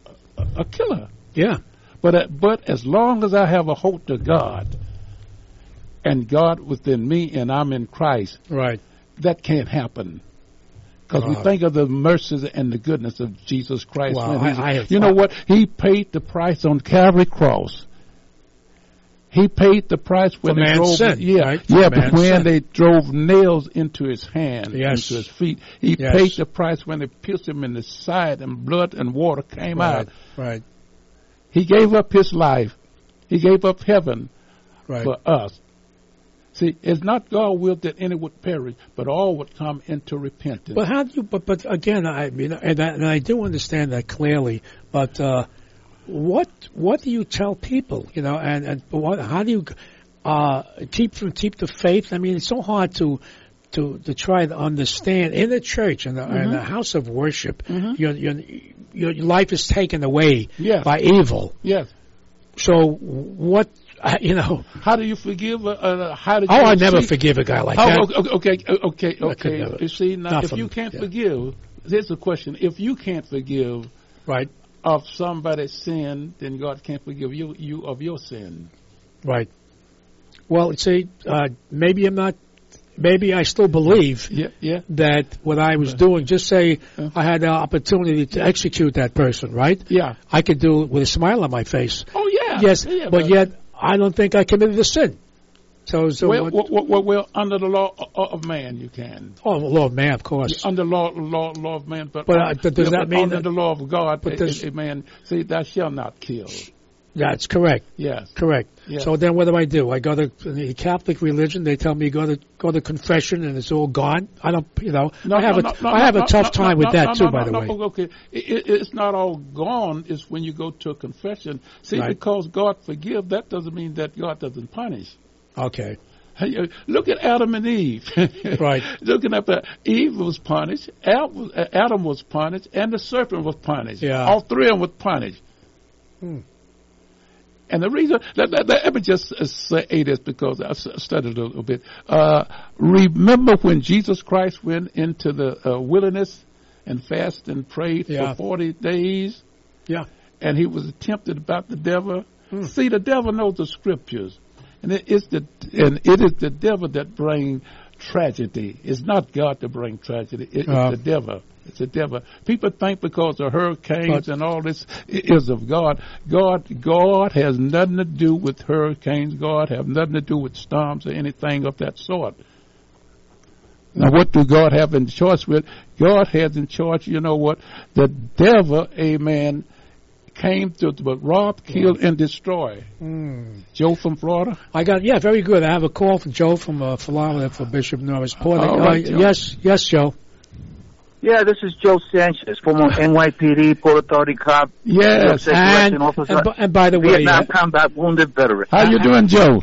a, killer. Yeah. But uh, but as long as I have a hope to God, and God within me, and I'm in Christ, Right. that can't happen. Because we think of the mercies and the goodness of Jesus Christ. Wow, I- I you know what? He paid the price on Calvary cross. He paid the price when For they drove. sin, yeah, right? yeah, but when sin. they drove nails into his hand, Yes. into his feet, he Yes. paid the price when they pierced him in the side, and blood and water came Right. out. Right. He gave up his life. He gave up heaven Right. for us. See, it's not God will that any would perish, but all would come into repentance. But how do you? But but again, I mean, and I, and I do understand that clearly. But uh, what what do you tell people? You know, and and what, how do you uh, keep from keep the faith? I mean, it's so hard to. To, to try to understand in the church and the, in the house of worship, your, your your life is taken away Yes. by evil. yes. So what uh, *laughs* you know? How do you forgive? Uh, uh, how did Oh, you I never see- forgive a guy like Oh, that. Okay, okay, okay, okay. I could okay. never. You see, now if you can't yeah. forgive, here's the question: If you can't forgive, right, of somebody's sin, then God can't forgive you you of your sin. Right. Well, see, uh, maybe I'm not. Maybe I still believe Yeah, yeah. that what I was doing. Just say I had the opportunity to execute that person, right? Yeah. I could do it with a smile on my face. Oh yeah. yes, yeah, but yet I don't think I committed a sin. So, so well, what, well, well, well, under the law of man, you can. oh, the law of man, of course. Under law, law, law of man, but, But, uh, but does that mean under that- the law of God? but does- man, see, thou shalt not kill. That's correct. Yes. Correct. Yeah. So then, what do I do? I go to the Catholic religion. They tell me go to go to confession, and it's all gone. I don't, you know. No, I have no, a no, I have a tough time with that too. by the way, okay, it- it's not all gone. It's when you go to a confession. See, Right. because God forgive, that doesn't mean that God doesn't punish. Okay. Hey, uh, Look at Adam and Eve. *laughs* Right. Looking at that, Eve was punished, uh, Adam was punished, and the serpent was punished. Yeah. All three of them was punished. Hmm. And the reason, let, let, let me just uh, say this because I studied a little bit. Uh, remember when Jesus Christ went into the uh, wilderness and fasted and prayed Yeah. for 40 days? Yeah. and he was tempted about the devil. See, the devil knows the scriptures, and it is the and it is the devil that brings tragedy. It's not God that brings tragedy. It, Uh. it's the devil. It's the devil. People think because of hurricanes and all this is of God. God, God has nothing to do with hurricanes. God has nothing to do with storms or anything of that sort. Now, what do God have in charge with? God has in charge, you know what? The devil, amen, came to but rob, kill, and destroy. Mm. Joe from Florida? I got, yeah, very good. I have a call from Joe from uh, Florida for Bishop Norris Porter. All right, uh, Joe. yes, yes, Joe. Yeah, this is Joe Sanchez, former *laughs* NYPD Port Authority cop. Yes, State and, officer, and, b- and by the way, Vietnam uh, combat wounded veteran. How you doing, Joe?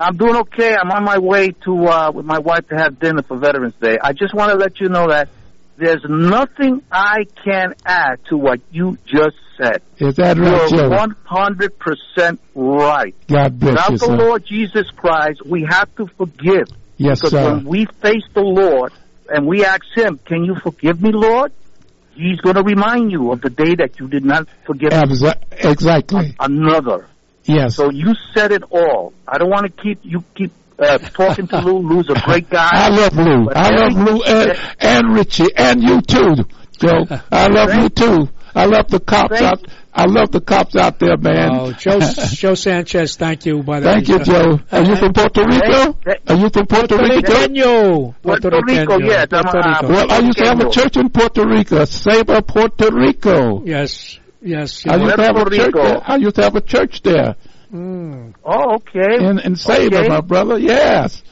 I'm doing okay. I'm on my way to uh with my wife to have dinner for Veterans Day. I just want to let you know that there's nothing I can add to what you just said. Is that right, You're 100% right. God bless Without you, the. Lord Jesus Christ, we have to forgive. Yes, because sir. when we face the Lord and we ask Him, "Can you forgive me, Lord?" He's going to remind you of the day that you did not forgive Absa- exactly. another. Yes. So you said it all. I don't want to keep you keep uh, talking to Lou. Lou's a great guy. I love Lou. I love Lou and, and Richie and you too, Joe. I love you too. I love the cops Thank- out. I love the cops out there, man. Oh, Joe, *laughs* Joe Sanchez, thank you. By the Thank way. you, Joe. Are you from Puerto Rico? Are you from Puerto Rico? Rico. Puerto Rico, yes. I'm, Puerto Rico. Well, I used to have a church in Puerto Rico, Saber, Puerto Rico. Yes, yes. I used to have a church there. I used to have a church there Mm. Oh, okay. in in Saber, Okay. my brother. Yes,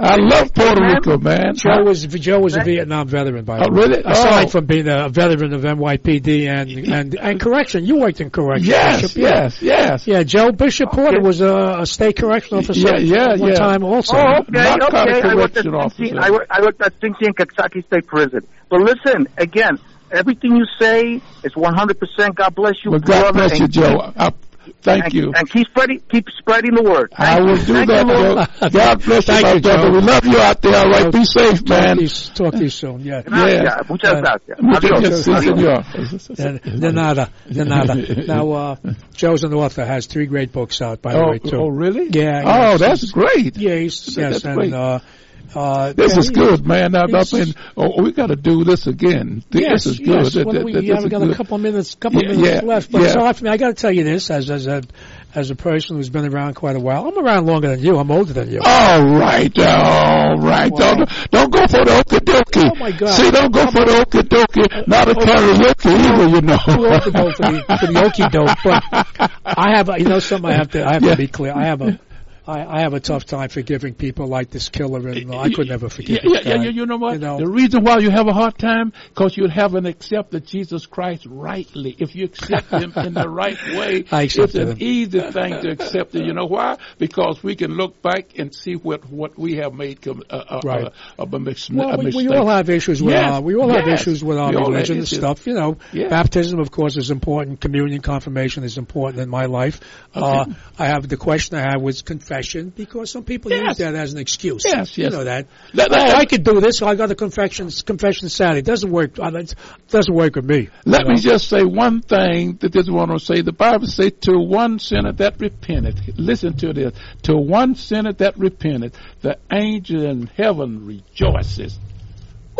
I love Puerto Amen. Rico, man. Joe was Joe was a Vietnam veteran, by the Oh, way. really? Aside Oh. from being a veteran of NYPD and and and correction, you worked in correction. Yes, Bishop, yeah. yes, yes. Yeah, Joe Bishop Porter was a, a state correctional officer Yeah, yeah, at one yeah. time also. Oh, okay, Narcotic okay. I worked at correction Sing officer. Sing- I worked, I worked at Sing Sing Kentucky State Prison. But listen, again, everything you say is 100%. God bless you, Well, God bless you, Joe. I, thank and, you. And keep spreading, keep spreading the word. I will you. do Thank that, you, Lord. Joe. God bless you, my brother. We love you out there. All right, be safe, Talk man. to you, talk to you soon. Yeah. Gracias. Muchas gracias. Muchas Adiós. gracias, señor. De, de nada, de nada. Now, uh, Joe's an author, has three great books out, by the Oh, way, too. oh, really? Yeah. Oh, yes, that's great. Yeah, he's, yes, That's and, great. uh, uh, This is good, man. I, I he's- mean, oh, we got to do this again. This Yes, is good. yes. Well, th- we th- have got is a good. couple minutes, couple Yeah, minutes yeah, left. But yeah. so I, mean, I got to tell you this as as a as a person who's been around quite a while. I'm around longer than you. I'm older than you. All right, all right. Wow. Don't don't go for the okie dokie. Oh my God! See, don't go for the okie dokie. Not a karaoke either, you know. Too old to go for the, for the okie doke, but *laughs* I have, you know, something I have to, I have Yeah. to be clear. I have a, I, I have a tough time forgiving people like this killer, and I could never forgive. Yeah, yeah, yeah, you know what? You know, the reason why you have a hard time, because you haven't accepted Jesus Christ rightly. If you accept Him in the right way, *laughs* I it's an him. easy thing to accept it. You know why? Because we can look back and see what what we have made com- uh, uh, Right. uh, of a, Well, a we, mistake. we all have issues with Yes, our, we all have issues with our We religion and stuff. You know, Yeah. baptism, of course, is important. Communion, confirmation is important in my life. Uh, Okay. I have the question I have was confession because some people use that as an excuse. Yes, yes. You know that. Let- oh, I could do this. So I got a confession confession Saturday. It doesn't work. uh, It doesn't work with me. Let You me know? just say one thing that this one will say. The Bible says, to one sinner that repented, listen to this, to one sinner that repented, the angel in heaven rejoices.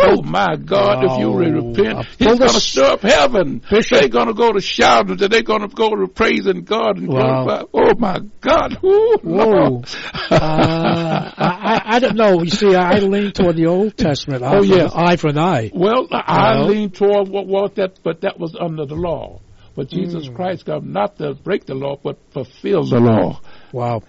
Oh my God, if you re- Oh, repent, He's going to stir up heaven. They're going to go to shouting, they're going to go to praising God and Wow. glorify. Oh my God. *laughs* Ooh, Whoa. Uh, I, I, don't know. You see, I lean toward the Old Testament. Eye Oh, yes. Eye for an eye. Well, I lean toward what was that, but that was under the law. But Jesus Mm. Christ come not to break the law, but fulfill the law. Wow.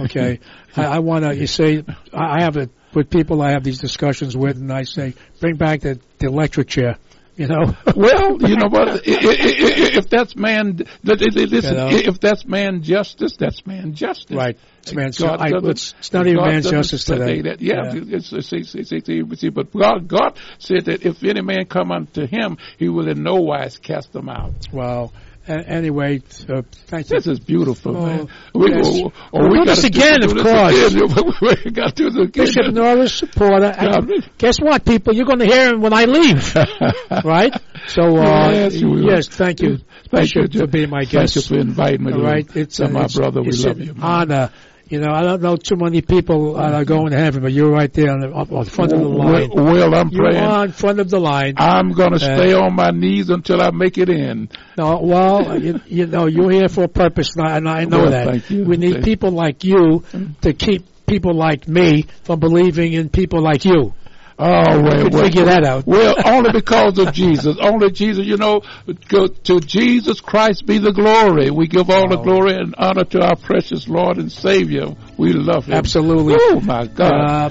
Okay. *laughs* I, I want to, you say, I I have it with people I have these discussions with, and I say, bring back the, the electric chair. You know? *laughs* Well, you know what? If that's man, listen. You know? If that's man justice, that's man justice. Right. It's man's God I- it's- it's not even God man's justice today. That. Yeah. Yeah. It's, it's, see, but God, God said that if any man come unto Him, He will in no wise cast them out. Well, a- anyway, uh, thank you. This is beautiful, Oh, man. We, yes. oh, oh, We'll we do this again, do of this course. again. *laughs* we got to do this again. Bishop Norris, Porter. God. And guess what, people? You're going to hear him when I leave. *laughs* right? So, uh, Yes, you yes, thank you, Thank you, Bishop, for being my Thank guest. you for inviting me. All right, it's uh, my it's- brother. We love an you. man. honor. You know, I don't know too many people that are going to heaven, but you're right there on the on front of the line. well, I'm you praying. in front of the line. I'm going to Uh, stay on my knees until I make it in. No, well, you, you know, you're here for a purpose, and I, and I know Well, that. thank you. We need Thank- people like you to keep people like me from believing in people like you. Oh, well, well, figure that out. Well, *laughs* only because of Jesus. Only Jesus. You know, to Jesus Christ be the glory. We give all the glory and honor to our precious Lord and Savior. We love Him. Absolutely. Oh my God. Uh,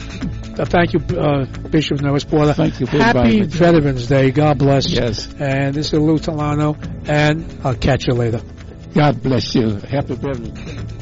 uh, thank you, uh, Bishop Norris Porter. Thank you for Happy. Veterans Day. God bless. Yes. And this is Lou Telano, and I'll catch you later. God bless you. Happy Veterans Day.